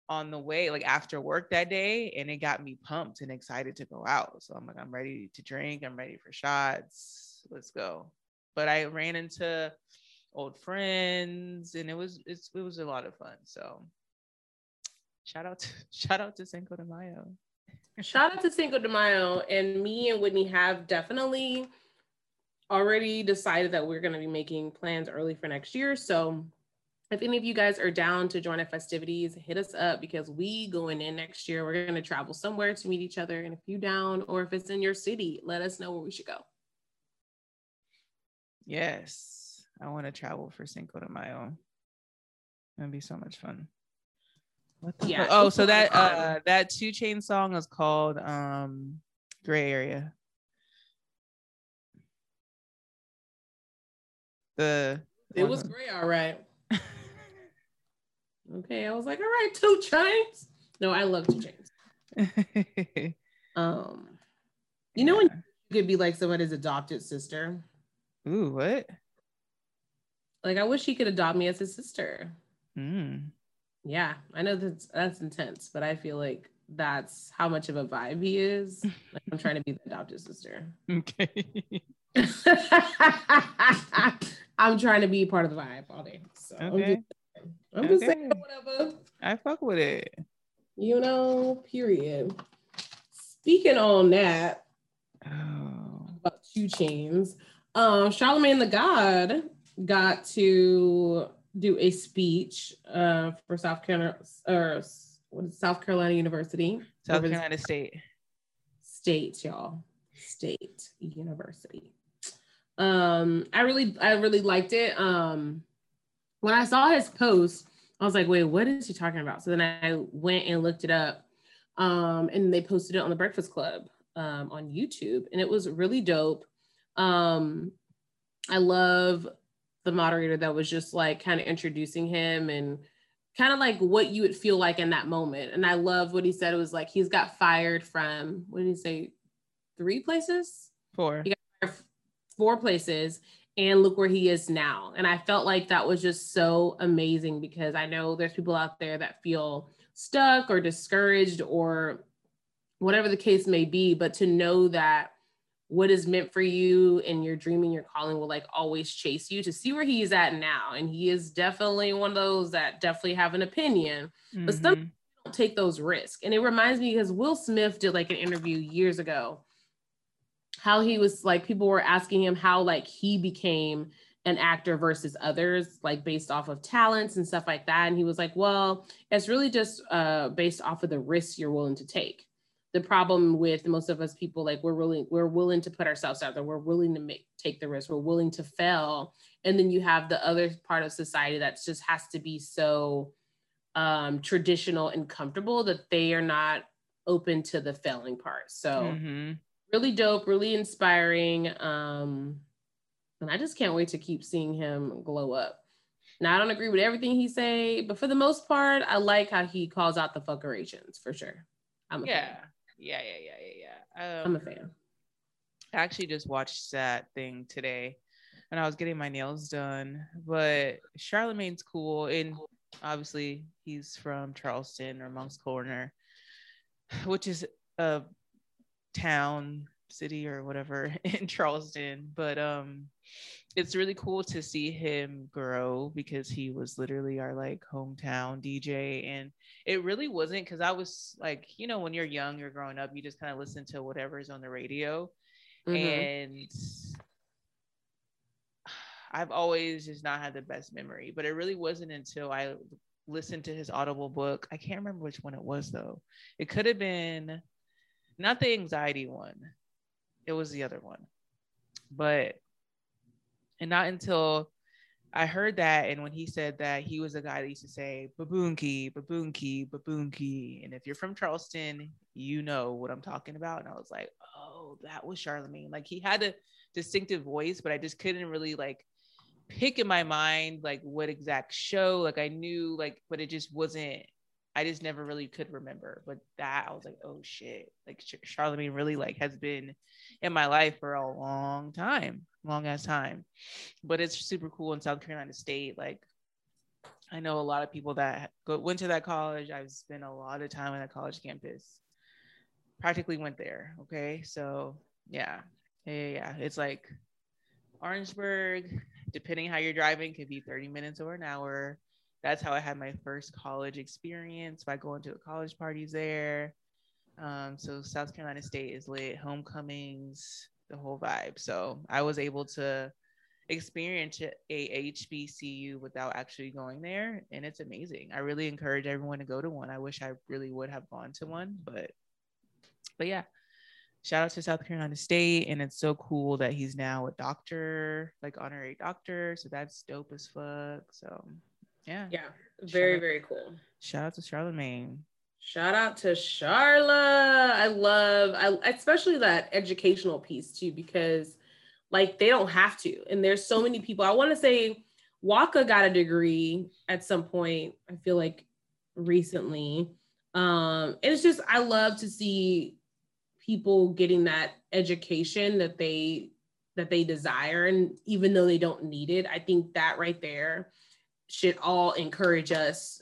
on the way, like after work that day, and it got me pumped and excited to go out. So I'm like, I'm ready to drink, I'm ready for shots. Let's go. But I ran into old friends, and it was it's, it was a lot of fun. So shout out to shout out to Cinco de Mayo. Shout out to Cinco de Mayo, and me and Whitney have definitely already decided that we're going to be making plans early for next year. So if any of you guys are down to join our festivities, hit us up because we going in next year. We're going to travel somewhere to meet each other. And if you down or if it's in your city, let us know where we should go. Yes. I want to travel for Cinco de Mayo. It'd be so much fun. What the yeah. Fuck? Oh, so that uh that 2 Chainz song is called um Gray Area. The it was gray, all right. okay, I was like, all right, 2 Chainz. No, I love 2 Chainz. um, you know yeah. when you could be like somebody's adopted sister. Ooh, what? Like I wish he could adopt me as his sister. Mm. Yeah, I know that's that's intense, but I feel like that's how much of a vibe he is. Like I'm trying to be the adopted sister. Okay. I'm trying to be part of the vibe all day. So okay. I'm just, I'm just saying whatever. I fuck with it. You know, period. Speaking on that, oh. about 2 Chainz. um, Charlamagne the God got to do a speech uh, for South Carolina or what is South Carolina University. South Carolina State. State, y'all. State University. Um, I really, I really liked it. Um, when I saw his post, I was like, wait, what is he talking about? So then I went and looked it up. Um, and they posted it on the Breakfast Club um, on YouTube, and it was really dope. Um, I love the moderator that was just like kind of introducing him and kind of like what you would feel like in that moment. And I love what he said. It was like he's got fired from what did he say? Three places? Four. Four places. And look where he is now. And I felt like that was just so amazing because I know there's people out there that feel stuck or discouraged or whatever the case may be. But to know that what is meant for you and your dream and your calling will like always chase you to see where he is at now and he is definitely one of those that definitely have an opinion mm-hmm. but some don't take those risks and it reminds me because will smith did like an interview years ago how he was like people were asking him how like he became an actor versus others like based off of talents and stuff like that. And he was like well it's really just uh based off of the risks you're willing to take. The problem with most of us people like we're willing we're willing to put ourselves out there. We're willing to make take the risk. We're willing to fail. And then you have the other part of society that just has to be so um traditional and comfortable that they are not open to the failing part. So mm-hmm. Really dope really inspiring um and i just can't wait to keep seeing him glow up now i don't agree with everything he say but for the most part i like how he calls out the fuckerations for sure I'm yeah fan. Yeah, yeah, yeah, yeah, yeah. Um, I'm a fan. I actually just watched that thing today and I was getting my nails done. But Charlamagne's cool. And obviously he's from Charleston or Moncks Corner, which is a town, city or whatever in Charleston. But um it's really cool to see him grow because he was literally our like hometown DJ and it really wasn't because I was like, you know, when you're young, you're growing up, you just kind of listen to whatever's on the radio. Mm-hmm. And I've always just not had the best memory, but it really wasn't until I listened to his Audible book. I can't remember which one it was though. It could have been not the anxiety one, it was the other one. But and not until I heard that, and when he said that he was a guy that used to say baboonki, baboonki, baboonki, and if you're from Charleston, you know what I'm talking about. And I was like, oh, that was Charlamagne. Like he had a distinctive voice, but I just couldn't really like pick in my mind like what exact show. Like I knew like, but it just wasn't. I just never really could remember. But that I was like, oh shit, like Charlamagne really like has been in my life for a long time long ass time. But it's super cool in South Carolina State. Like I know a lot of people that go, went to that college. I've spent a lot of time on that college campus. Practically went there. Okay, so yeah, yeah, yeah. It's like Orangeburg. Depending how you're driving, could be 30 minutes or an hour. That's how I had my first college experience by going to the college parties there. Um, so South Carolina State is lit. Homecomings, the whole vibe. So I was able to experience a HBCU without actually going there, and it's amazing. I really encourage everyone to go to one. I wish I really would have gone to one, but but yeah. Shout out to South Carolina State, and it's so cool that he's now a doctor, like honorary doctor. So that's dope as fuck. So yeah, yeah, very very cool. Shout out to Charlamagne. Shout out to Charla. I love, I especially that educational piece too, because like they don't have to. And there's so many people. I want to say Waka got a degree at some point, I feel like recently. Um, and it's just I love to see people getting that education that they that they desire. And even though they don't need it, I think that right there should all encourage us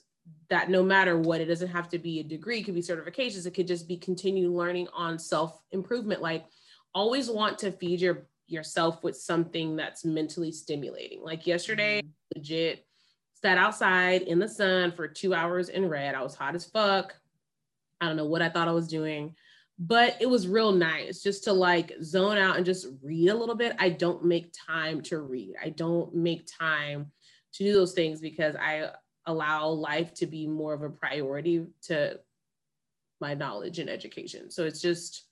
that no matter what, it doesn't have to be a degree, it could be certifications, it could just be continued learning on self improvement. Like always want to feed your yourself with something that's mentally stimulating. Like yesterday, mm-hmm. legit sat outside in the sun for two hours in red. I was hot as fuck. I don't know what I thought I was doing, but it was real nice just to like zone out and just read a little bit. I don't make time to read. I don't make time to do those things because I allow life to be more of a priority to my knowledge and education. So it's just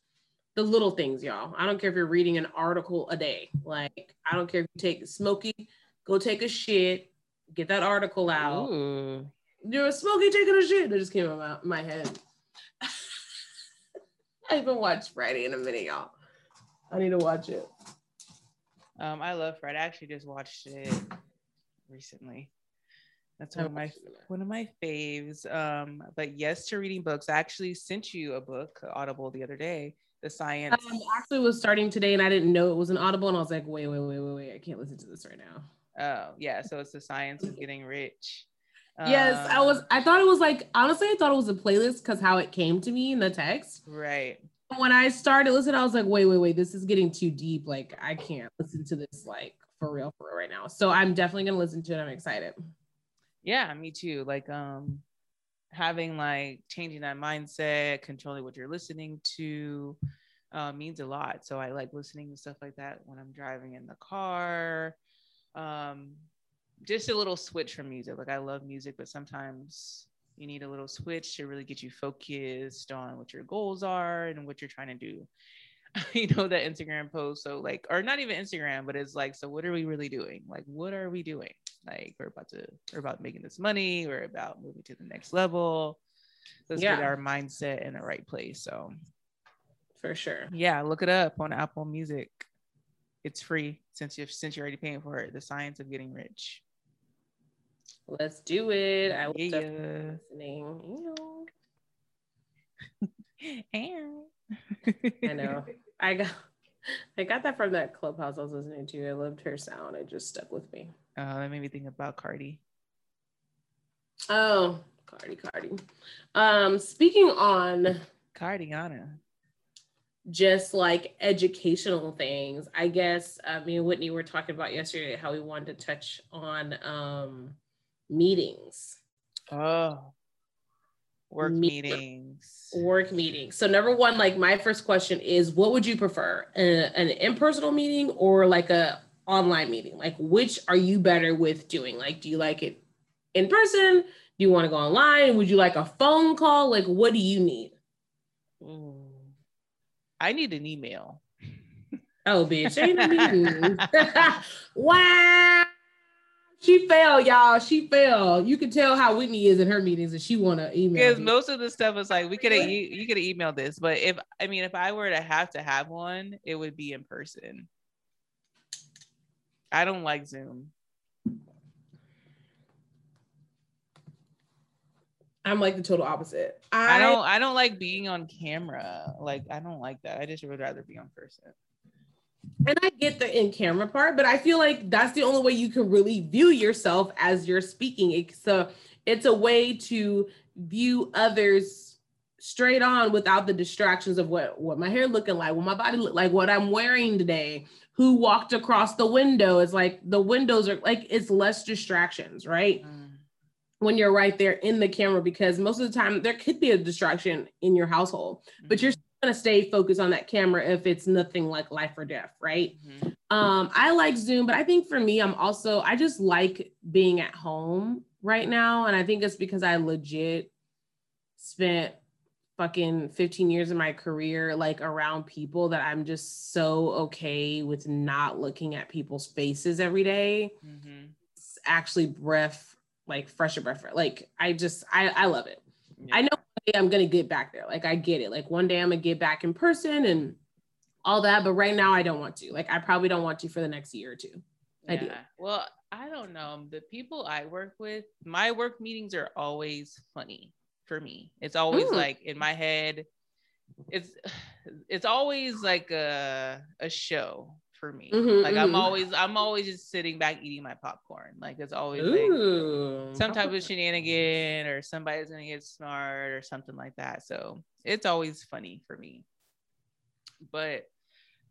the little things, y'all. I don't care if you're reading an article a day. Like, I don't care if you take Smokey, go take a shit, get that article out. Ooh. You're a Smokey taking a shit. That just came out my head. I haven't watched Friday in a minute, y'all. I need to watch it. Um, I love Friday. I actually just watched it recently. That's one of my one of my faves. Um, but yes to reading books. I actually sent you a book, Audible, the other day. The science. Um, actually was starting today, and I didn't know it was an Audible, and I was like, wait, wait, wait, wait, wait, I can't listen to this right now. Oh yeah, so it's the science of getting rich. Yes, um, I was. I thought it was like honestly, I thought it was a playlist because how it came to me in the text. Right. When I started listening, I was like, wait, wait, wait, this is getting too deep. Like I can't listen to this like for real, for real right now. So I'm definitely gonna listen to it. I'm excited yeah me too like um having like changing that mindset controlling what you're listening to uh, means a lot. So I like listening to stuff like that when I'm driving in the car. Um, just a little switch from music. Like I love music, but sometimes you need a little switch to really get you focused on what your goals are and what you're trying to do. you know that Instagram post. So like, or not even Instagram, but it's like, so what are we really doing? Like, what are we doing? Like, we're about to, we're about making this money. We're about moving to the next level. Let's yeah. get our mindset in the right place. So, for sure. Yeah, look it up on Apple Music. It's free since you since you're already paying for it. The science of getting rich. Let's do it. I was yeah. listening. I know. I got I got that from that clubhouse I was listening to. I loved her sound. It just stuck with me. Oh, that made me think about Cardi. Oh, Cardi, Cardi. Um, speaking on Cardiana. Just like educational things. I guess I mean Whitney, we were talking about yesterday how we wanted to touch on um meetings. Oh, work meetings. Work meetings. So number one, like my first question is, what would you prefer, an, an in-personal meeting or like a online meeting? Like, which are you better with doing? Like, do you like it in person? Do you want to go online? Would you like a phone call? Like, what do you need? Ooh. I need an email. Oh, bitch, ain't a meeting. wow. She fell, y'all. She fell. You can tell how Whitney is in her meetings, and she want to email. Because most of the stuff is like we could have you, you could have emailed this, but if I mean if I were to have to have one, it would be in person. I don't like Zoom. I'm like the total opposite. I, I don't I don't like being on camera. Like I don't like that. I just would rather be on person and I get the in camera part, but I feel like that's the only way you can really view yourself as you're speaking. It's a, it's a way to view others straight on without the distractions of what what my hair looking like, what my body look like, what I'm wearing today, who walked across the window. It's like the windows are like it's less distractions, right? Mm. When you're right there in the camera, because most of the time there could be a distraction in your household, mm-hmm. but you're mm-hmm going to stay focused on that camera if it's nothing like life or death, right? Mm-hmm. Um, I like Zoom, but I think for me, I'm also I just like being at home right now, and I think it's because I legit spent fucking 15 years of my career like around people that I'm just so okay with not looking at people's faces every day. Mm-hmm. It's actually breath like fresher breath. Like I just I I love it. Yeah. I know I'm gonna get back there. Like I get it. Like one day I'm gonna get back in person and all that. But right now I don't want to. Like I probably don't want to for the next year or two. Yeah. I do. Well, I don't know. The people I work with, my work meetings are always funny for me. It's always mm. like in my head. It's it's always like a a show for me. Mm-hmm, like mm-hmm. I'm always I'm always just sitting back eating my popcorn. Like it's always Ooh, like some type of shenanigan or somebody's gonna get smart or something like that. So it's always funny for me. But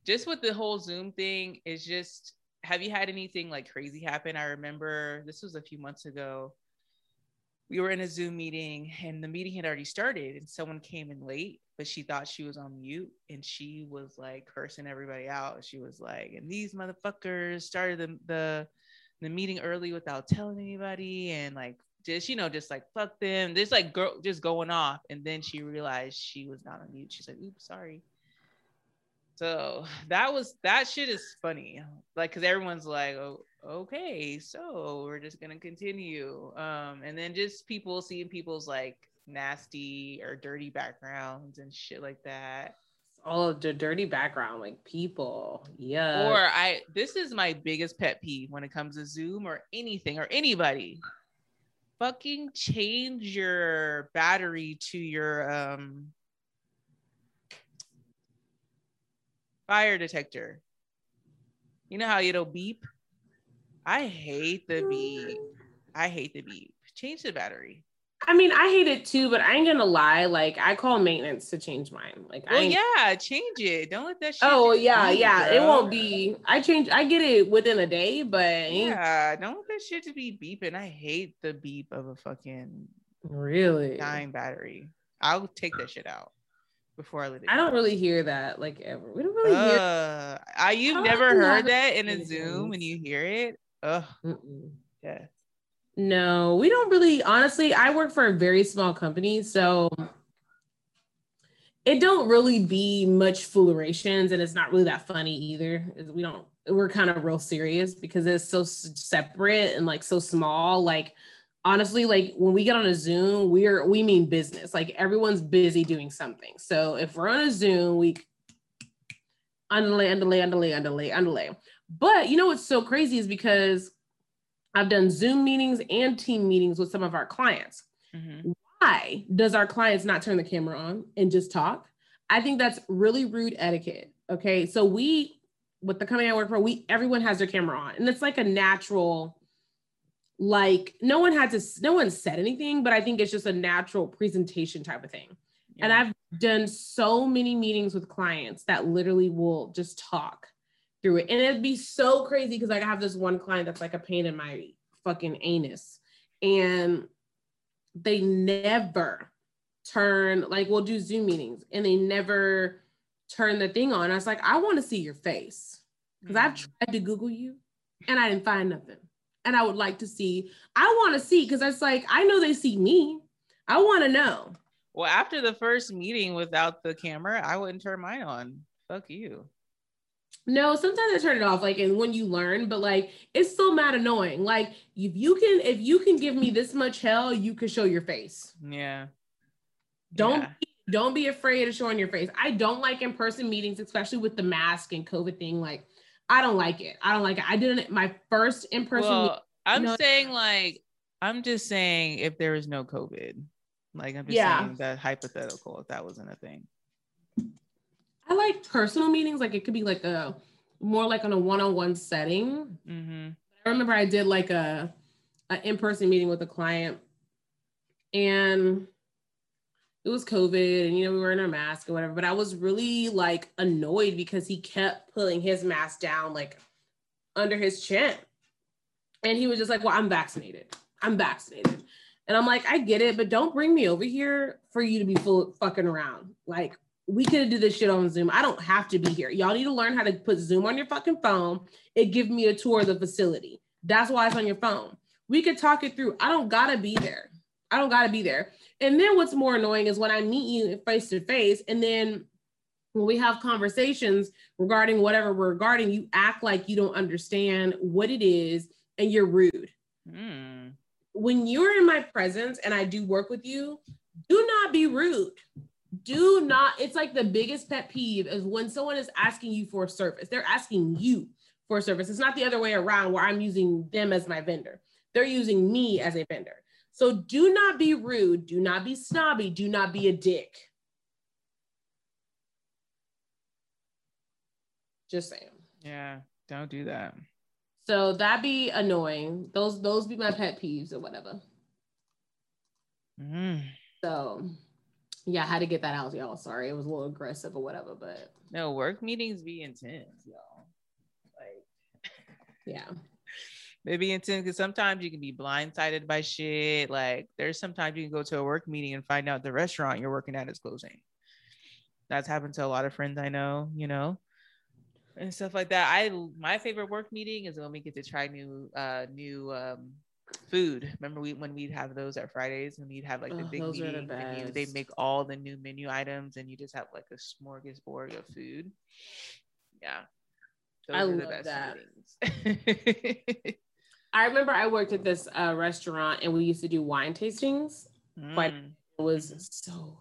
just with the whole Zoom thing, is just have you had anything like crazy happen? I remember this was a few months ago. We were in a Zoom meeting and the meeting had already started and someone came in late but she thought she was on mute and she was like cursing everybody out. She was like, and these motherfuckers started the the, the meeting early without telling anybody and like just you know just like fuck them. Just like girl just going off. And then she realized she was not on mute. She's like oops sorry so that was that shit is funny like because everyone's like oh okay so we're just gonna continue um and then just people seeing people's like nasty or dirty backgrounds and shit like that. All of the dirty background, like people. Yeah. Or I this is my biggest pet peeve when it comes to Zoom or anything or anybody. Fucking change your battery to your um fire detector. You know how it'll beep? I hate the beep. I hate the beep. Change the battery. I mean, I hate it too, but I ain't gonna lie. Like, I call maintenance to change mine. Like, well, I yeah, change it. Don't let that. shit Oh yeah, yeah. It won't be. I change. I get it within a day, but yeah, don't let that shit to be beeping. I hate the beep of a fucking really dying battery. I'll take that shit out. Before I lit it. I don't really hear that like ever. We don't really hear. Uh, I, you've I never heard that in a Zoom and is. you hear it? Ugh, Mm-mm. yeah. No, we don't really. Honestly, I work for a very small company, so it don't really be much foolerations, and it's not really that funny either. We don't. We're kind of real serious because it's so separate and like so small. Like honestly, like when we get on a Zoom, we're we mean business. Like everyone's busy doing something. So if we're on a Zoom, we underlay, underlay, underlay, underlay, underlay. But you know what's so crazy is because I've done Zoom meetings and team meetings with some of our clients. Mhm. Why does our clients not turn the camera on and just talk? I think that's really rude etiquette. Okay. So we, with the company I work for, we everyone has their camera on. And it's like a natural, like no one had to, no one said anything, but I think it's just a natural presentation type of thing. And I've done so many meetings with clients that literally will just talk through it. And it'd be so crazy because like I have this one client that's like a pain in my fucking anus. And they never turn, like we'll do Zoom meetings and they never turn the thing on. I was like, I want to see your face. Because I've Mhm. tried to Google you and I didn't find nothing. And I would like to see, I want to see because it's like, I know they see me. I want to know. Well, after the first meeting without the camera, I wouldn't turn mine on. Fuck you. No, sometimes I turn it off, like, and when you learn, but like, it's still mad annoying. Like, if you can, if you can give me this much hell, you can show your face. Yeah. Don't Yeah. don't be afraid of showing your face. I don't like in person meetings, especially with the mask and COVID thing. Like, I don't like it. I don't like it. I didn't my first in person. Well, I'm know- saying like I'm just saying if there was no COVID, like I'm just Yeah. saying that hypothetical if that wasn't a thing. I like personal meetings. Like, it could be like a more like on a one on one setting. Mm-hmm. I remember I did like a, a in-person meeting with a client and it was COVID and you know we were in our mask or whatever, but I was really like annoyed because he kept pulling his mask down like under his chin. And he was just like, Well, I'm vaccinated. I'm vaccinated. And I'm like, I get it, but don't bring me over here for you to be full fucking around. Like, we could do this shit on Zoom. I don't have to be here. Y'all need to learn how to put Zoom on your fucking phone. It give me a tour of the facility. That's why it's on your phone. We could talk it through. I don't gotta be there. I don't gotta be there. And then what's more annoying is when I meet you face to face, and then when we have conversations regarding whatever we're regarding, you act like you don't understand what it is and you're rude. Mm. When you're in my presence and I do work with you, do not be rude. Do not, it's like the biggest pet peeve is when someone is asking you for a service, they're asking you for a service. It's not the other way around where I'm using them as my vendor. They're using me as a vendor. So do not be rude. Do not be snobby. Do not be a dick. Just saying. Yeah, don't do that. So that be annoying. Those those be my pet peeves or whatever. Mm. So yeah, I had to get that out, y'all. Sorry, it was a little aggressive or whatever, but No, work meetings be intense, y'all. Like yeah. They be intense because sometimes you can be blindsided by shit. Like there's sometimes you can go to a work meeting and find out the restaurant you're working at is closing. That's happened to a lot of friends I know, you know, and stuff like that. I my favorite work meeting is when we get to try new uh new um food. Remember we when we'd have those at Fridays when we'd have like the Oh, big those the meeting and they make all the new menu items and you just have like a smorgasbord of food. Yeah. I are the love best that. meetings. I remember I worked at this uh, restaurant and we used to do wine tastings. Quite- Mm. It was so good.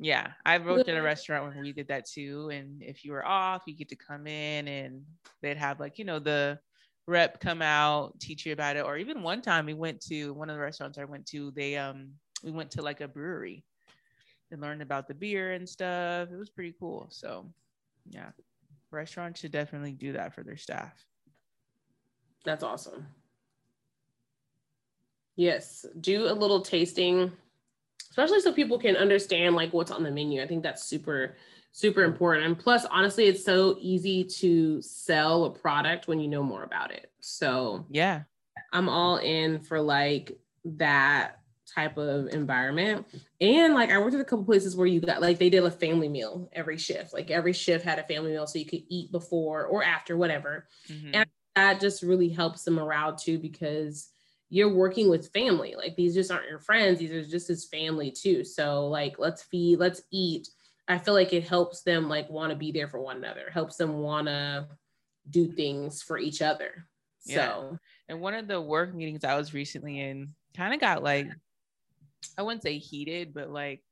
Yeah, I worked at a restaurant when we did that too. And if you were off, you get to come in and they'd have like, you know, the rep come out, teach you about it. Or even one time we went to one of the restaurants I went to, they um we went to like a brewery and learned about the beer and stuff. It was pretty cool. So yeah. Restaurants should definitely do that for their staff. That's awesome. Yes, do a little tasting, especially so people can understand like what's on the menu. I think that's super, super important. And plus, honestly, it's so easy to sell a product when you know more about it. So Yeah. I'm all in for like that type of environment. And like I worked at a couple places where you got like they did a family meal every shift. Like every shift had a family meal so you could eat before or after, whatever. Mm-hmm. And that just really helps the morale too because you're working with family. Like these just aren't your friends, these are just his family too. So like let's feed, let's eat. I feel like it helps them like want to be there for one another, helps them want to do things for each other. Yeah. So and one of the work meetings I was recently in kind of got like I wouldn't say heated, but like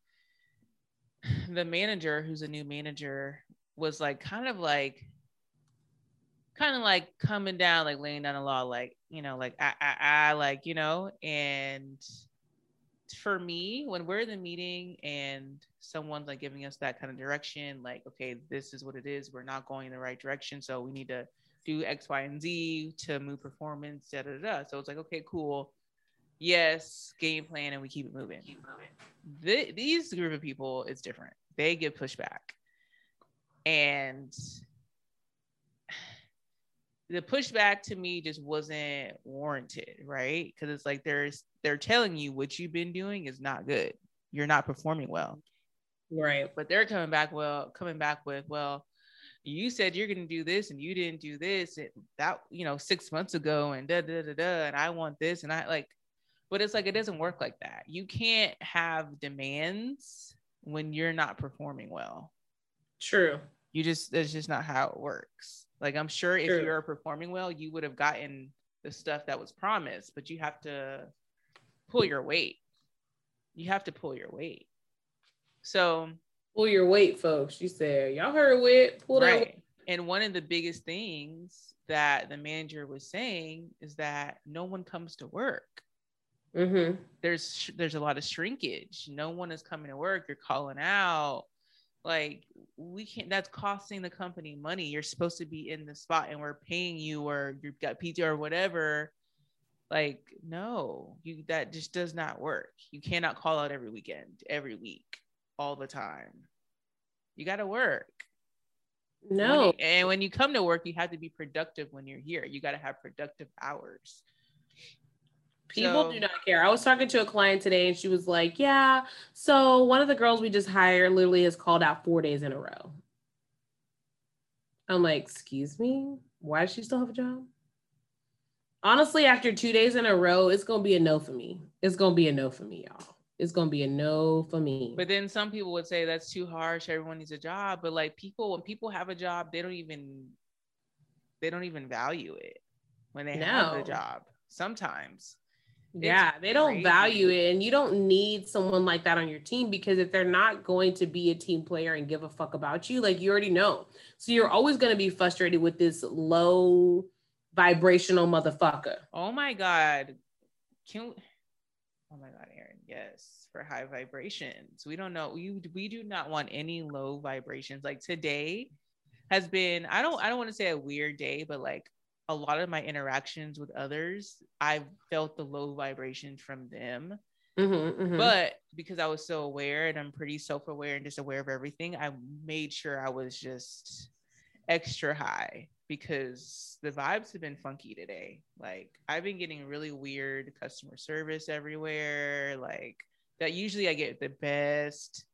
the manager who's a new manager was like kind of like kind of like coming down, like laying down a law, like, you know, like I, I, I like, you know, and for me, when we're in the meeting and someone's like giving us that kind of direction, like, okay, this is what it is, we're not going in the right direction. So we need to do X, Y, and Z to move performance, da da da. So it's like, okay, cool. Yes, game plan, and we keep it moving. Keep moving. The, these group of people is different. They get pushback. and the pushback to me just wasn't warranted, right? Because it's like there's they're telling you what you've been doing is not good. You're not performing well. Right. But they're coming back well, coming back with, well, you said you're going to do this and you didn't do this that you know six months ago and da da da da and i want this and i like but it's like it doesn't work like that you can't have demands when you're not performing well true you just that's just not how it works like i'm sure if you're performing well you would have gotten the stuff that was promised but you have to pull your weight you have to pull your weight so pull your weight, folks. You said, y'all heard weight, pull that right. weight. And one of the biggest things that the manager was saying is that no one comes to work. Mm-hmm. There's there's a lot of shrinkage. No one is coming to work. You're calling out. Like we can't. That's costing the company money. You're supposed to be in the spot, and we're paying you, or you've got PT or whatever. Like no, you that just does not work. You cannot call out every weekend, every week all the time. You got to work. No. When you, and when you come to work, you have to be productive when you're here. You got to have productive hours. People so, do not care. I was talking to a client today and she was like, Yeah, so one of the girls we just hired literally has called out four days in a row. I'm like, Excuse me? Why does she still have a job? Honestly, after two days in a row, it's going to be a no for me. It's going to be a no for me, y'all it's gonna be a no for me. But then some people would say that's too harsh. Everyone needs a job. But like people, when people have a job, they don't even they don't even value it when they no. have the job. Sometimes. Yeah, they don't crazy. value it. And you don't need someone like that on your team because if they're not going to be a team player and give a fuck about you, like you already know. So you're always going to be frustrated with this low vibrational motherfucker. Oh my God. Can Oh my God, Erin. Yes, for high vibrations. We don't know. We we do not want any low vibrations. Like today has been, I don't I don't want to say a weird day, but like a lot of my interactions with others, I've felt the low vibrations from them. Mm-hmm, mm-hmm. But because I was so aware and I'm pretty self aware and just aware of everything, I made sure I was just extra high because the vibes have been funky today. Like I've been getting really weird customer service everywhere. Like that usually I get the best.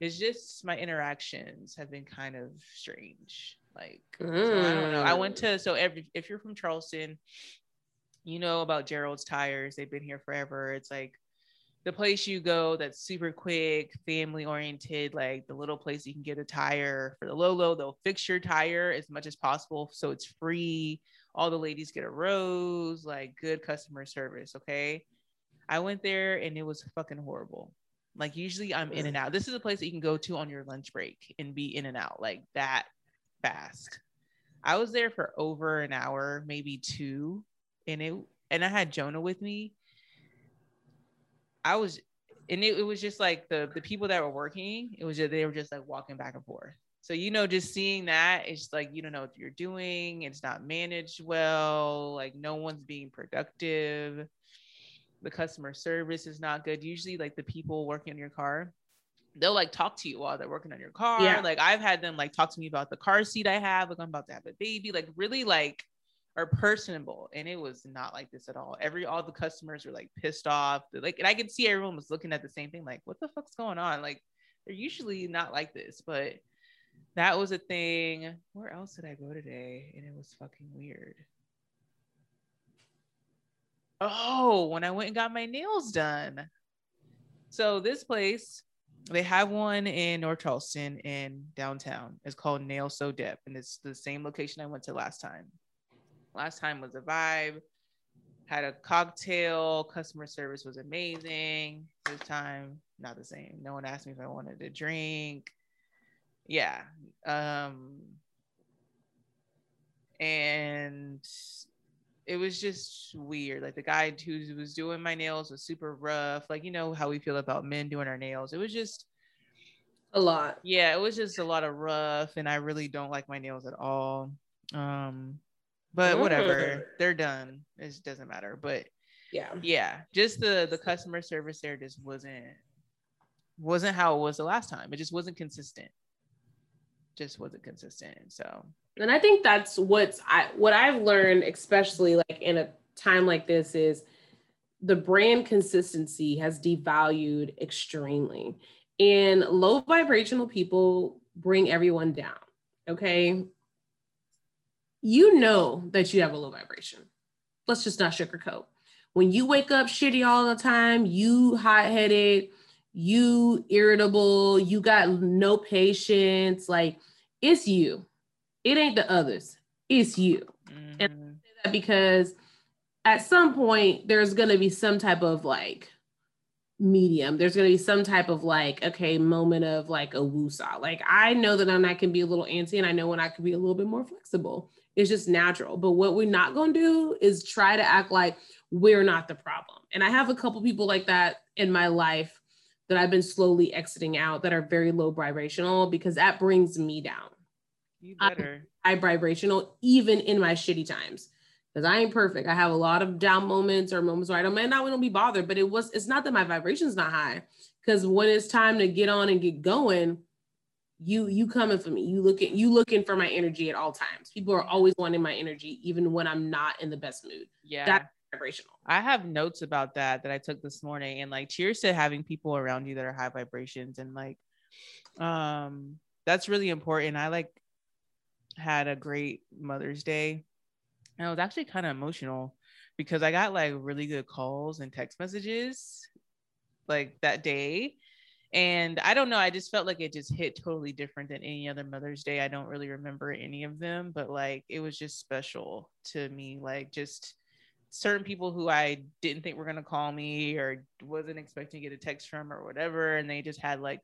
It's just my interactions have been kind of strange. Like mm. so I don't know. I went to so every if you're from Charleston, you know about Gerald's tires. They've been here forever. It's like the place you go that's super quick, family oriented, like the little place you can get a tire for the low low. They'll fix your tire as much as possible, so it's free. All the ladies get a rose, like good customer service. Okay, I went there and it was fucking horrible. Like usually I'm in and out. This is a place that you can go to on your lunch break and be in and out like that fast. I was there for over an hour, maybe two, and it and I had Jonah with me I was, and it, it was just like the the people that were working. It was just they were just like walking back and forth. So you know, just seeing that, it's like you don't know what you're doing. It's not managed well. Like no one's being productive. The customer service is not good. Usually, like the people working on your car, they'll like talk to you while they're working on your car. Yeah. Like I've had them like talk to me about the car seat I have. Like I'm about to have a baby. Like really like are personable and it was not like this at all every all the customers were like pissed off like and i could see everyone was looking at the same thing like what the fuck's going on like they're usually not like this but that was a thing where else did i go today and it was fucking weird oh when i went and got my nails done so this place they have one in North Charleston in downtown. It's called Nail So Dip, and it's the same location I went to last time. Last time was a vibe. Had a cocktail. Customer service was amazing. This time, not the same. No one asked me if I wanted to drink. Yeah. Um, and it was just weird. Like the guy who was doing my nails was super rough. Like you know how we feel about men doing our nails. It was just a lot. Yeah, it was just a lot of rough, and I really don't like my nails at all. Um, but whatever, they're done. It doesn't matter. But yeah, yeah, just the the customer service there just wasn't wasn't how it was the last time. It just wasn't consistent. Just wasn't consistent. So and I think that's what's I what I've learned, especially like in a time like this, is the brand consistency has devalued extremely. And low vibrational people bring everyone down. Okay. You know that you have a low vibration. Let's just not sugarcoat. When you wake up shitty all the time, you hot headed, you irritable, you got no patience, like it's you it ain't the others, it's you. Mm-hmm. And that because at some point there's gonna be some type of like medium. There's gonna be some type of like, okay, moment of like a woosah. Like I know that I can be a little antsy and I know when I can be a little bit more flexible. It's just natural. But what we're not gonna do is try to act like we're not the problem. And I have a couple people like that in my life that I've been slowly exiting out that are very low vibrational because that brings me down. You better. High vibrational, even in my shitty times. Because I ain't perfect. I have a lot of down moments or moments where I don't man, not don't be bothered, but it was it's not that my vibration's not high. Because when it's time to get on and get going, you you coming for me. You looking you looking for my energy at all times. People are always wanting my energy, even when I'm not in the best mood. Yeah. That's vibrational. I have notes about that that I took this morning. And like cheers to having people around you that are high vibrations and like um that's really important. I like had a great Mother's Day. And I was actually kind of emotional because I got like really good calls and text messages like that day. And I don't know, I just felt like it just hit totally different than any other Mother's Day. I don't really remember any of them, but like it was just special to me. Like just certain people who I didn't think were going to call me or wasn't expecting to get a text from or whatever. And they just had like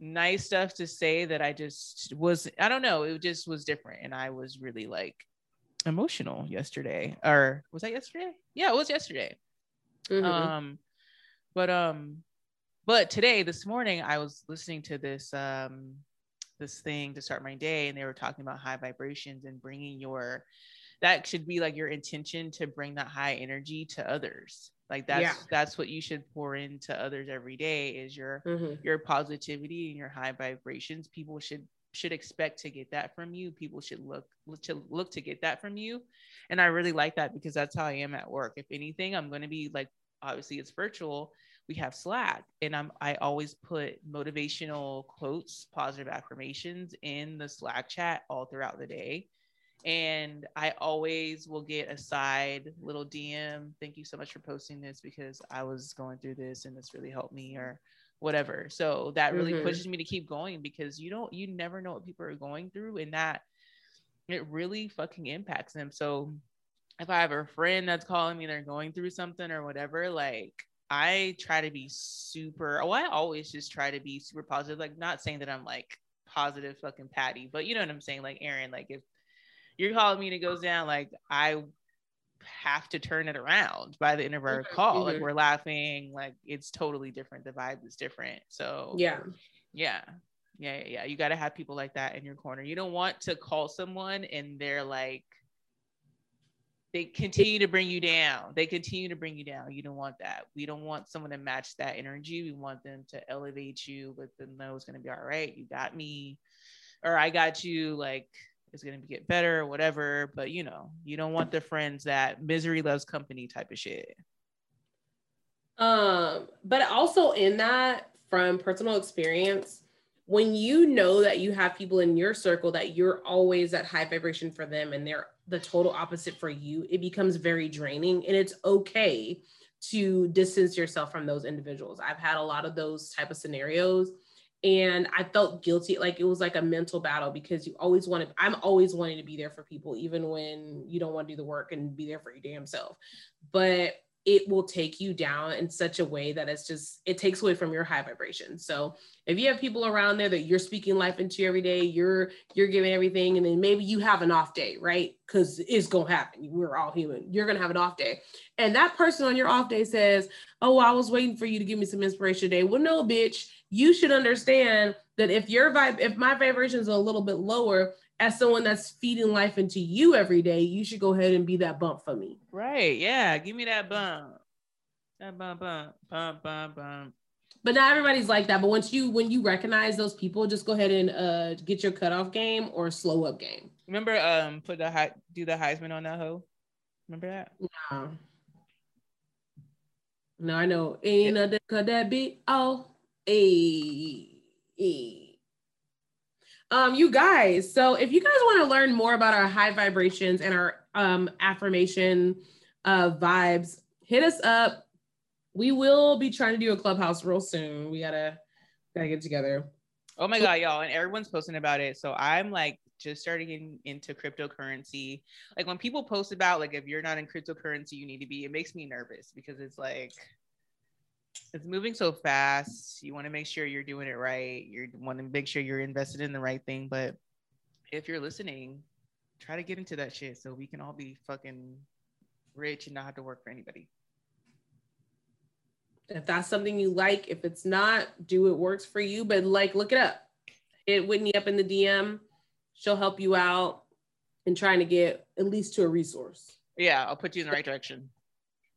nice stuff to say that I just was I don't know, it just was different and I was really like emotional yesterday or was that yesterday? Yeah, it was yesterday. Mm-hmm. Um but um but today this morning I was listening to this um this thing to start my day and they were talking about high vibrations and bringing your that should be like your intention to bring that high energy to others. Like that's yeah. that's what you should pour into others every day is your mm-hmm. your positivity and your high vibrations. People should should expect to get that from you. People should look to look to get that from you. And i really like that because that's how i am at work. If anything i'm going to be like obviously it's virtual. We have slack and i'm i always put motivational quotes positive affirmations in the slack chat all throughout the day and I always will get a side little DM. Thank you so much for posting this because I was going through this and this really helped me or whatever. So that really mm-hmm. pushes me to keep going because you don't you never know what people are going through and that it really fucking impacts them. So if I have a friend that's calling me they're going through something or whatever, like I try to be super oh I always just try to be super positive. Like not saying that I'm like positive fucking patty, but you know what I'm saying? Like Erin, like if you're calling me and it goes down, like I have to turn it around by the end of our mm-hmm. call. Mm-hmm. Like we're laughing, like it's totally different. The vibe is different. So yeah, yeah, yeah, yeah. yeah. You got to have people like that in your corner. You don't want to call someone and they're like, they continue to bring you down. They continue to bring you down. You don't want that. We don't want someone to match that energy. We want them to elevate you, let them know it's gonna be all right. You got me, or I got you. Like going to get better or whatever. But you know, you don't want the friends that misery loves company type of shit. Um, but also in that, from personal experience, when you know that you have people in your circle that you're always at high vibration for them and they're the total opposite for you, it becomes very draining. And it's okay to distance yourself from those individuals. I've had a lot of those type of scenarios and I felt guilty. Like it was like a mental battle because you always want to I'm always wanting to be there for people, even when you don't want to do the work and be there for your damn self. But it will take you down in such a way that it's just it takes away from your high vibration. So if you have people around there that you're speaking life into every day you're you're giving everything and then maybe you have an off day right? Because it's gonna happen. We're all human. You're gonna have an off day. And that person on your off day says oh i was waiting for you to give me some inspiration today. Well no bitch you should understand that if your vibe if my vibration is a little bit lower as someone that's feeding life into you every day, you should go ahead and be that bump for me. Right. Yeah. Give me that bump. That bump, bump, bump, bump, bump. But not everybody's like that. But once you when you recognize those people, just go ahead and uh get your cutoff game or slow up game. Remember, um, put the high do the Heisman on that hoe. Remember that? No. No, I know. Ain't yeah. nothing could that be. Oh, Um, you guys, so if you guys want to learn more about our high vibrations and our um, affirmation uh, vibes, hit us up. We will be trying to do a clubhouse real soon. We gotta gotta get together. Oh my god, y'all, and everyone's posting about it. So I'm like just starting in, into cryptocurrency. Like when people post about like if you're not in cryptocurrency, you need to be. It makes me nervous because it's like it's moving so fast. You want to make sure you're doing it right. You want to make sure you're invested in the right thing. But if you're listening, try to get into that shit so we can all be fucking rich and not have to work for anybody. If that's something you like, if it's not, do it works for you. But like, look it up. Hit Whitney up in the DM. She'll help you out in trying to get at least to a resource. Yeah, I'll put you in the right direction.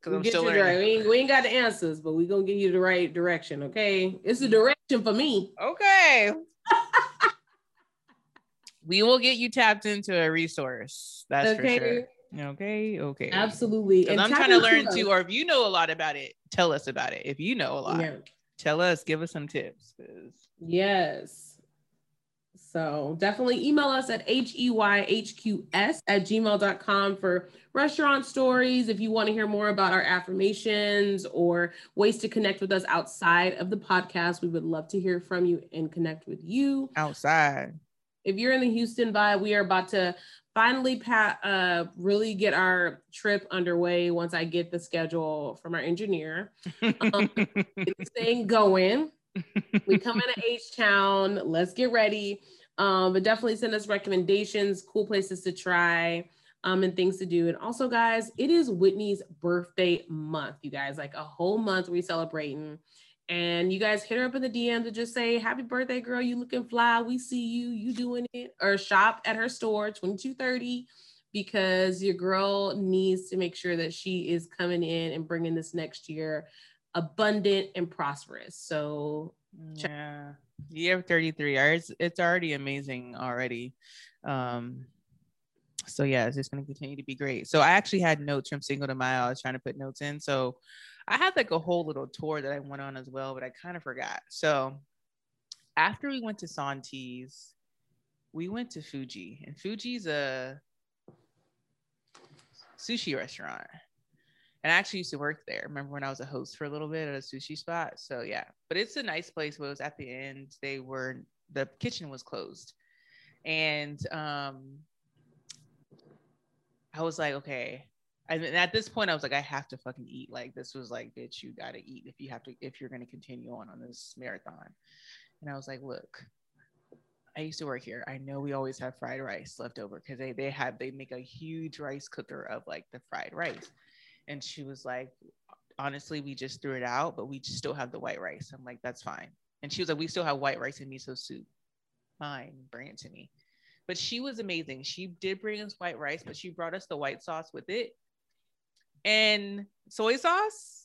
We'll get you right. We ain't, we ain't got the answers, but we gonna get you the right direction. Okay, it's the mm. direction for me. Okay. we will get you tapped into a resource. That's okay. for sure. Okay, okay. Absolutely. And I'm trying to learn too, or if you know a lot about it, tell us about it. If you know a lot, yeah. tell us, give us some tips. Yes. So definitely email us at heyhqs at gmail.com for restaurant stories. If you want to hear more about our affirmations or ways to connect with us outside of the podcast, we would love to hear from you and connect with you outside. If you're in the Houston vibe, we are about to finally pat, uh, really get our trip underway once I get the schedule from our engineer. Um, thing going. we come into H Town. Let's get ready. Um, but definitely send us recommendations, cool places to try, um, and things to do. And also, guys, it is Whitney's birthday month, you guys, like a whole month we celebrating. And you guys hit her up in the DM to just say, Happy birthday, girl. You looking fly. We see you. You doing it. Or shop at her store, 2230, because your girl needs to make sure that she is coming in and bringing this next year abundant and prosperous. So, yeah year 33 it's, it's already amazing already. Um so yeah it's just going to continue to be great. So i actually had notes from Cinco de Mayo. I was trying to put notes in. So i had like a whole little tour that i went on as well but i kind of forgot. So after we went to santis we went to fuji and fuji's a sushi restaurant and I actually used to work there. Remember when I was a host for a little bit at a sushi spot? So yeah, but it's a nice place. But it was at the end. They were the kitchen was closed, and um, I was like, okay. And at this point, I was like, I have to fucking eat. Like this was like, bitch, you gotta eat if you have to if you're gonna continue on on this marathon. And I was like, look, I used to work here. I know we always have fried rice left over because they they have they make a huge rice cooker of like the fried rice. And she was like, honestly, we just threw it out, but we still have the white rice. I'm like, that's fine. And she was like, we still have white rice and miso soup. Fine, bring it to me. But she was amazing. She did bring us white rice, but she brought us the white sauce with it and soy sauce.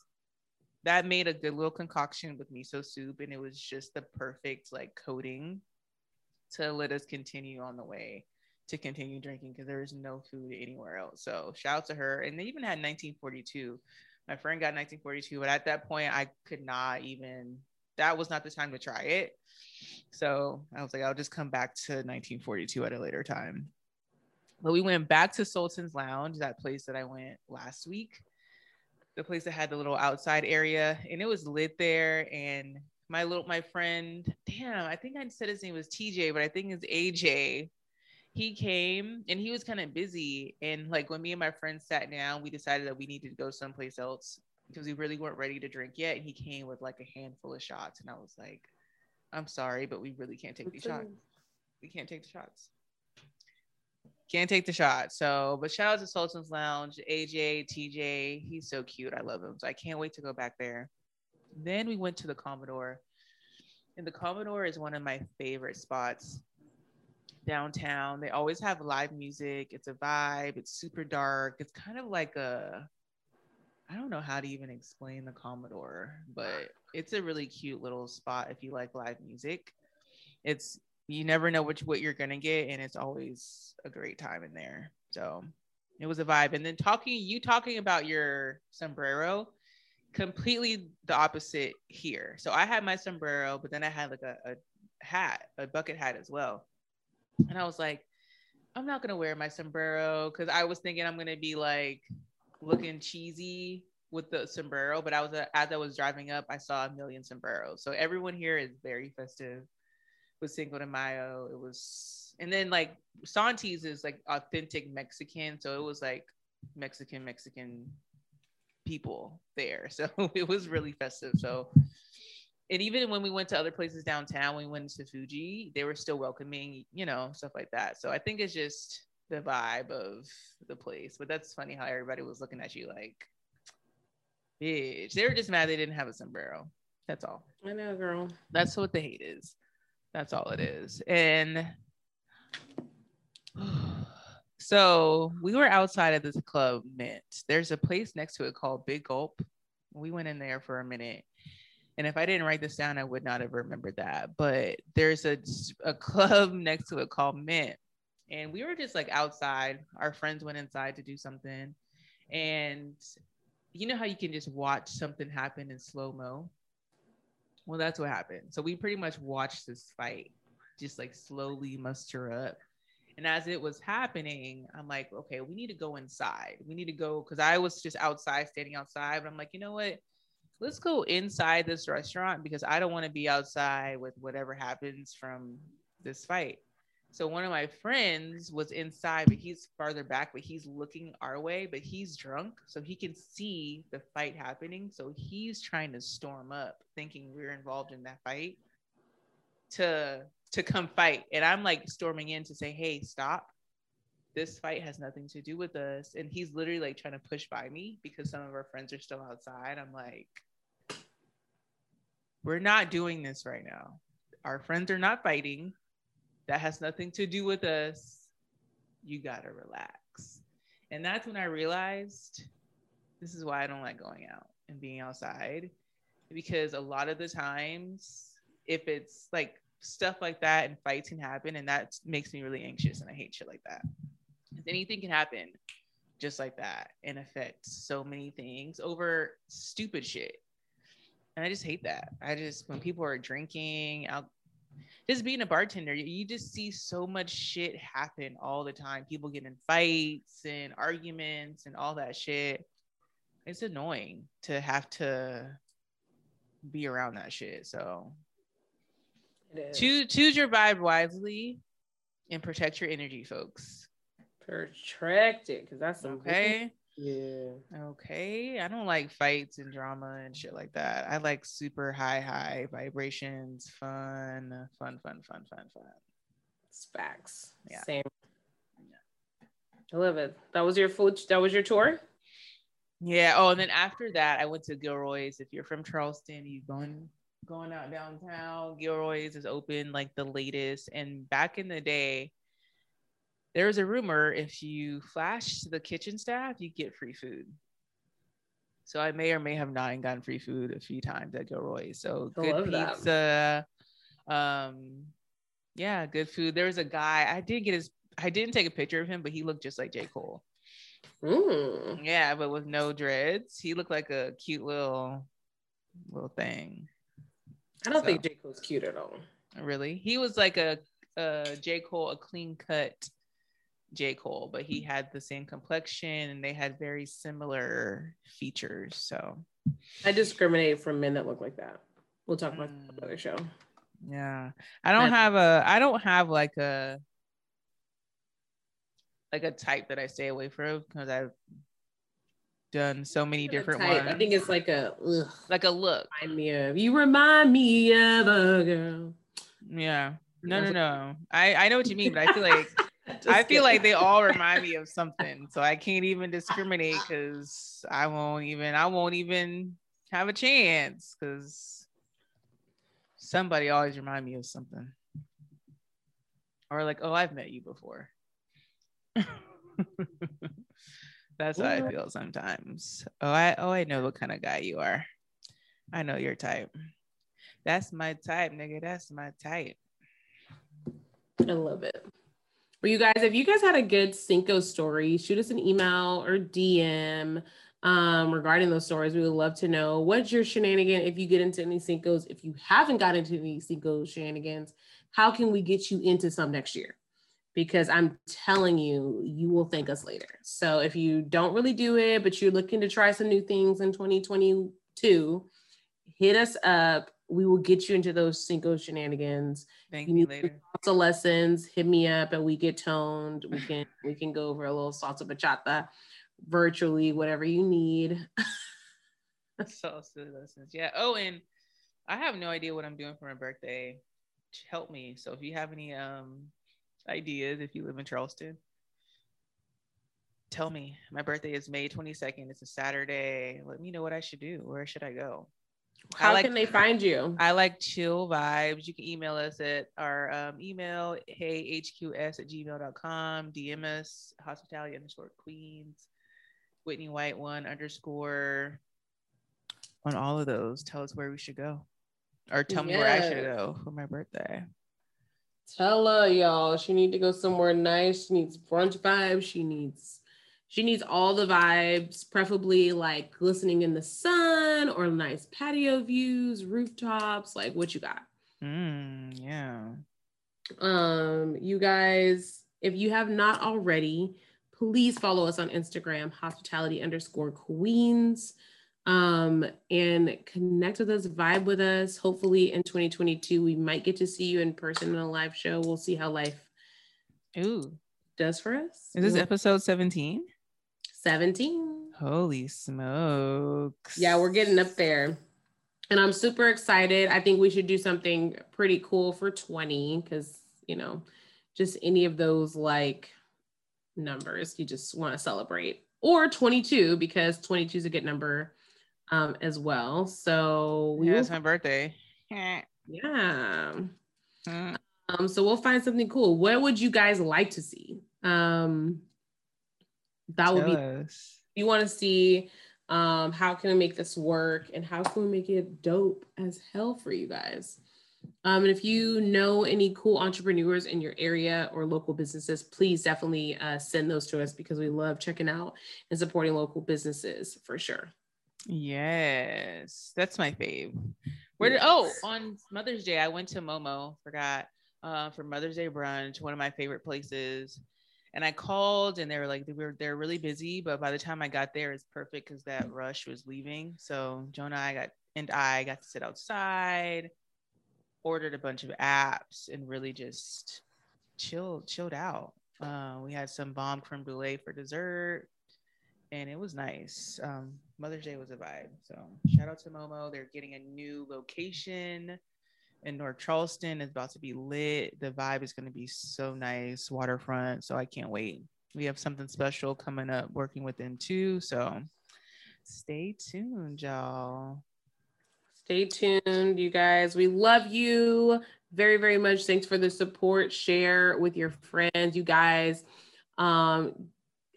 That made a good little concoction with miso soup, and it was just the perfect like coating to let us continue on the way to continue drinking because there was no food anywhere else. So shout out to her. And they even had 1942. My friend got 1942, but at that point I could not even that was not the time to try it. So I was like, I'll just come back to 1942 at a later time. But we went back to Sultan's Lounge, that place that I went last week, the place that had the little outside area, and it was lit there. And my little my friend, damn, I think I said his name was TJ, but I think it's AJ. He came and he was kind of busy. And like when me and my friends sat down, we decided that we needed to go someplace else because we really weren't ready to drink yet. And he came with like a handful of shots, and I was like, I'm sorry, but we really can't take these shots. We can't take the shots. Can't take the shot. So, but shout out to Sultan's Lounge, AJ, TJ. He's so cute. I love him. So I can't wait to go back there. Then we went to the Commodore. And the Commodore is one of my favorite spots downtown. They always have live music. It's a vibe. It's super dark. It's kind of like a I don't know how to even explain the Commodore, but it's a really cute little spot if you like live music. It's you never know which what you're gonna get, and it's always a great time in there. So it was a vibe. And then talking, you talking about your sombrero, completely the opposite here. So I had my sombrero, but then I had like a, a hat, a bucket hat as well. And I was like, I'm not gonna wear my sombrero because I was thinking I'm gonna be like looking cheesy with the sombrero, but I was as I was driving up, I saw a million sombreros. So everyone here is very festive with Cinco de Mayo. It was, and then like Santis is like authentic Mexican, so it was like Mexican Mexican people there. So it was really festive. So and even when we went to other places downtown, we went to Fuji, they were still welcoming, you know, stuff like that. So I think it's just the vibe of the place. But that's funny how everybody was looking at you like, bitch. They were just mad they didn't have a sombrero. That's all. I know, girl. That's what the hate is. That's all it is. And so we were outside of this club mint. There's a place next to it called Big Gulp. We went in there for a minute. And if I didn't write this down, I would not have remembered that. But there's a, a club next to it called Mint and we were just like outside. Our friends went inside to do something, and you know how you can just watch something happen in slow mo. Well, that's what happened. So we pretty much watched this fight just like slowly muster up. And as it was happening, I'm like, okay, we need to go inside. We need to go because I was just outside, standing outside. But I'm like, you know what? Let's go inside this restaurant because I don't want to be outside with whatever happens from this fight. So one of my friends was inside, but he's farther back, but he's looking our way, but he's drunk, so he can see the fight happening. So he's trying to storm up, thinking we're involved in that fight to to come fight. And I'm like storming in to say, hey, stop. This fight has nothing to do with us. And he's literally like trying to push by me because some of our friends are still outside. I'm like, we're not doing this right now. Our friends are not fighting that has nothing to do with us. You got to relax. And that's when I realized this is why I don't like going out and being outside because a lot of the times, if it's like stuff like that and fights can happen, and that makes me really anxious and I hate shit like that. Anything can happen just like that and affect so many things over stupid shit. And I just hate that. I just, when people are drinking, out, just being a bartender, you just see so much shit happen all the time. People getting in fights and arguments and all that shit. It's annoying to have to be around that shit. So choose choose your vibe wisely and protect your energy, folks. Protect it, because that's okay. Yeah. Okay. I don't like fights and drama and shit like that. I like super high, high vibrations, fun, fun, fun, fun, fun, fun. It's facts. Yeah. Same. Yeah. I love it. That was your full that was your tour? Yeah. Oh, and then after that, I went to Gilroy's. If you're from Charleston, you going going out downtown. Gilroy's is open like the latest. And back in the day, there's a rumor if you flash to the kitchen staff, you get free food. So I may or may have not gotten free food a few times at Gilroy. So I good pizza. Um, yeah, good food. There was a guy. I didn't get his. I didn't take a picture of him, but he looked just like J. Cole. Mm. Yeah, but with no dreads. He looked like a cute little little thing. I don't So- think J. Cole's cute at all. Really? He was like a, a J. Cole, a clean cut J. Cole, but he had the same complexion and they had very similar features. So I discriminate from men that look like that. We'll talk about that Mm. another show. yeah. I don't have a I don't have like a like a type that I stay away from because I've done so many different type, ones. I think it's like a ugh, like a look. remind me of you remind me of a girl. Yeah. No, no, no. I I know what you mean, but I feel like I feel like they all remind me of something. So I can't even discriminate because I won't even I won't even have a chance because somebody always remind me of something. Or like, oh, I've met you before. That's how I feel sometimes. Oh, I oh I know what kind of guy you are. I know your type. That's my type, nigga. That's my type. I love it. Well, you guys, if you guys had a good Cinco story, shoot us an email or DM um, regarding those stories. We would love to know what's your shenanigan if you get into any Cincos. If you haven't got into any Cinco shenanigans, how can we get you into some next year? Because I'm telling you, you will thank us later. So if you don't really do it, but you're looking to try some new things in 2022, hit us up. We will get you into those Cinco shenanigans Thank You me need later. salsa lessons, hit me up and we get toned. We can we can go over a little salsa bachata virtually, whatever you need. Salsa lessons. Yeah. Oh, and I have no idea what I'm doing for my birthday. Help me. So if you have any um ideas, if you live in Charleston, tell me. My birthday is May 22nd. It's a Saturday. Let me know what I should do. Where should I go? How like- can they find you? I like chill vibes. You can email us at our um, email, heyhqs at gmail.com, DM us, hospitality underscore queens, Whitney White one underscore on all of those. Tell us where we should go. Or tell me where I should go for my birthday. Tell her, y'all, she need to go somewhere nice. She needs brunch vibes. She needs she needs all the vibes, preferably like glistening in the sun or nice patio views, rooftops. Like what you got? Mm, yeah. um you guys if you have not already please follow us on instagram hospitality underscore queens um and connect with us vibe with us hopefully in 2022 we might get to see you in person in a live show we'll see how life Ooh. does for us Is this episode 17? 17 Holy smokes. yeah we're getting up there. And i'm super excited. I think we should do something pretty cool for 20 because you know just any of those like numbers you just want to celebrate. Or 22 because 22 is a good number um as well. So we Yeah, will, it's my birthday. yeah. Mm. um so we'll find something cool. What would you guys like to see? Um that would be us. you want to see um, how can we make this work and how can we make it dope as hell for you guys um, and if you know any cool entrepreneurs in your area or local businesses please definitely uh, send those to us because we love checking out and supporting local businesses for sure Yes, that's my fave. Where did oh on Mother's Day I went to Momo, forgot, uh, for Mother's Day brunch, one of my favorite places. And I called and they were like they were they're really busy, but by the time I got there, it's perfect because that rush was leaving. So Jonah I got and I got to sit outside, ordered a bunch of apps, and really just chilled chilled out. Uh, we had some bomb creme brulee for dessert and it was nice. Um, Mother's Day was a vibe. So shout out to Momo. They're getting a new location in North Charleston. It's about to be lit. The vibe is going to be so nice, waterfront. So I can't wait. We have something special coming up working with them too. So stay tuned, y'all. stay tuned you guys we love you very very much thanks for the support share with your friends you guys um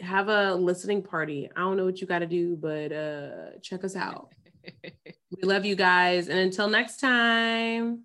have a listening party i don't know what you got to do but uh check us out we love you guys and until next time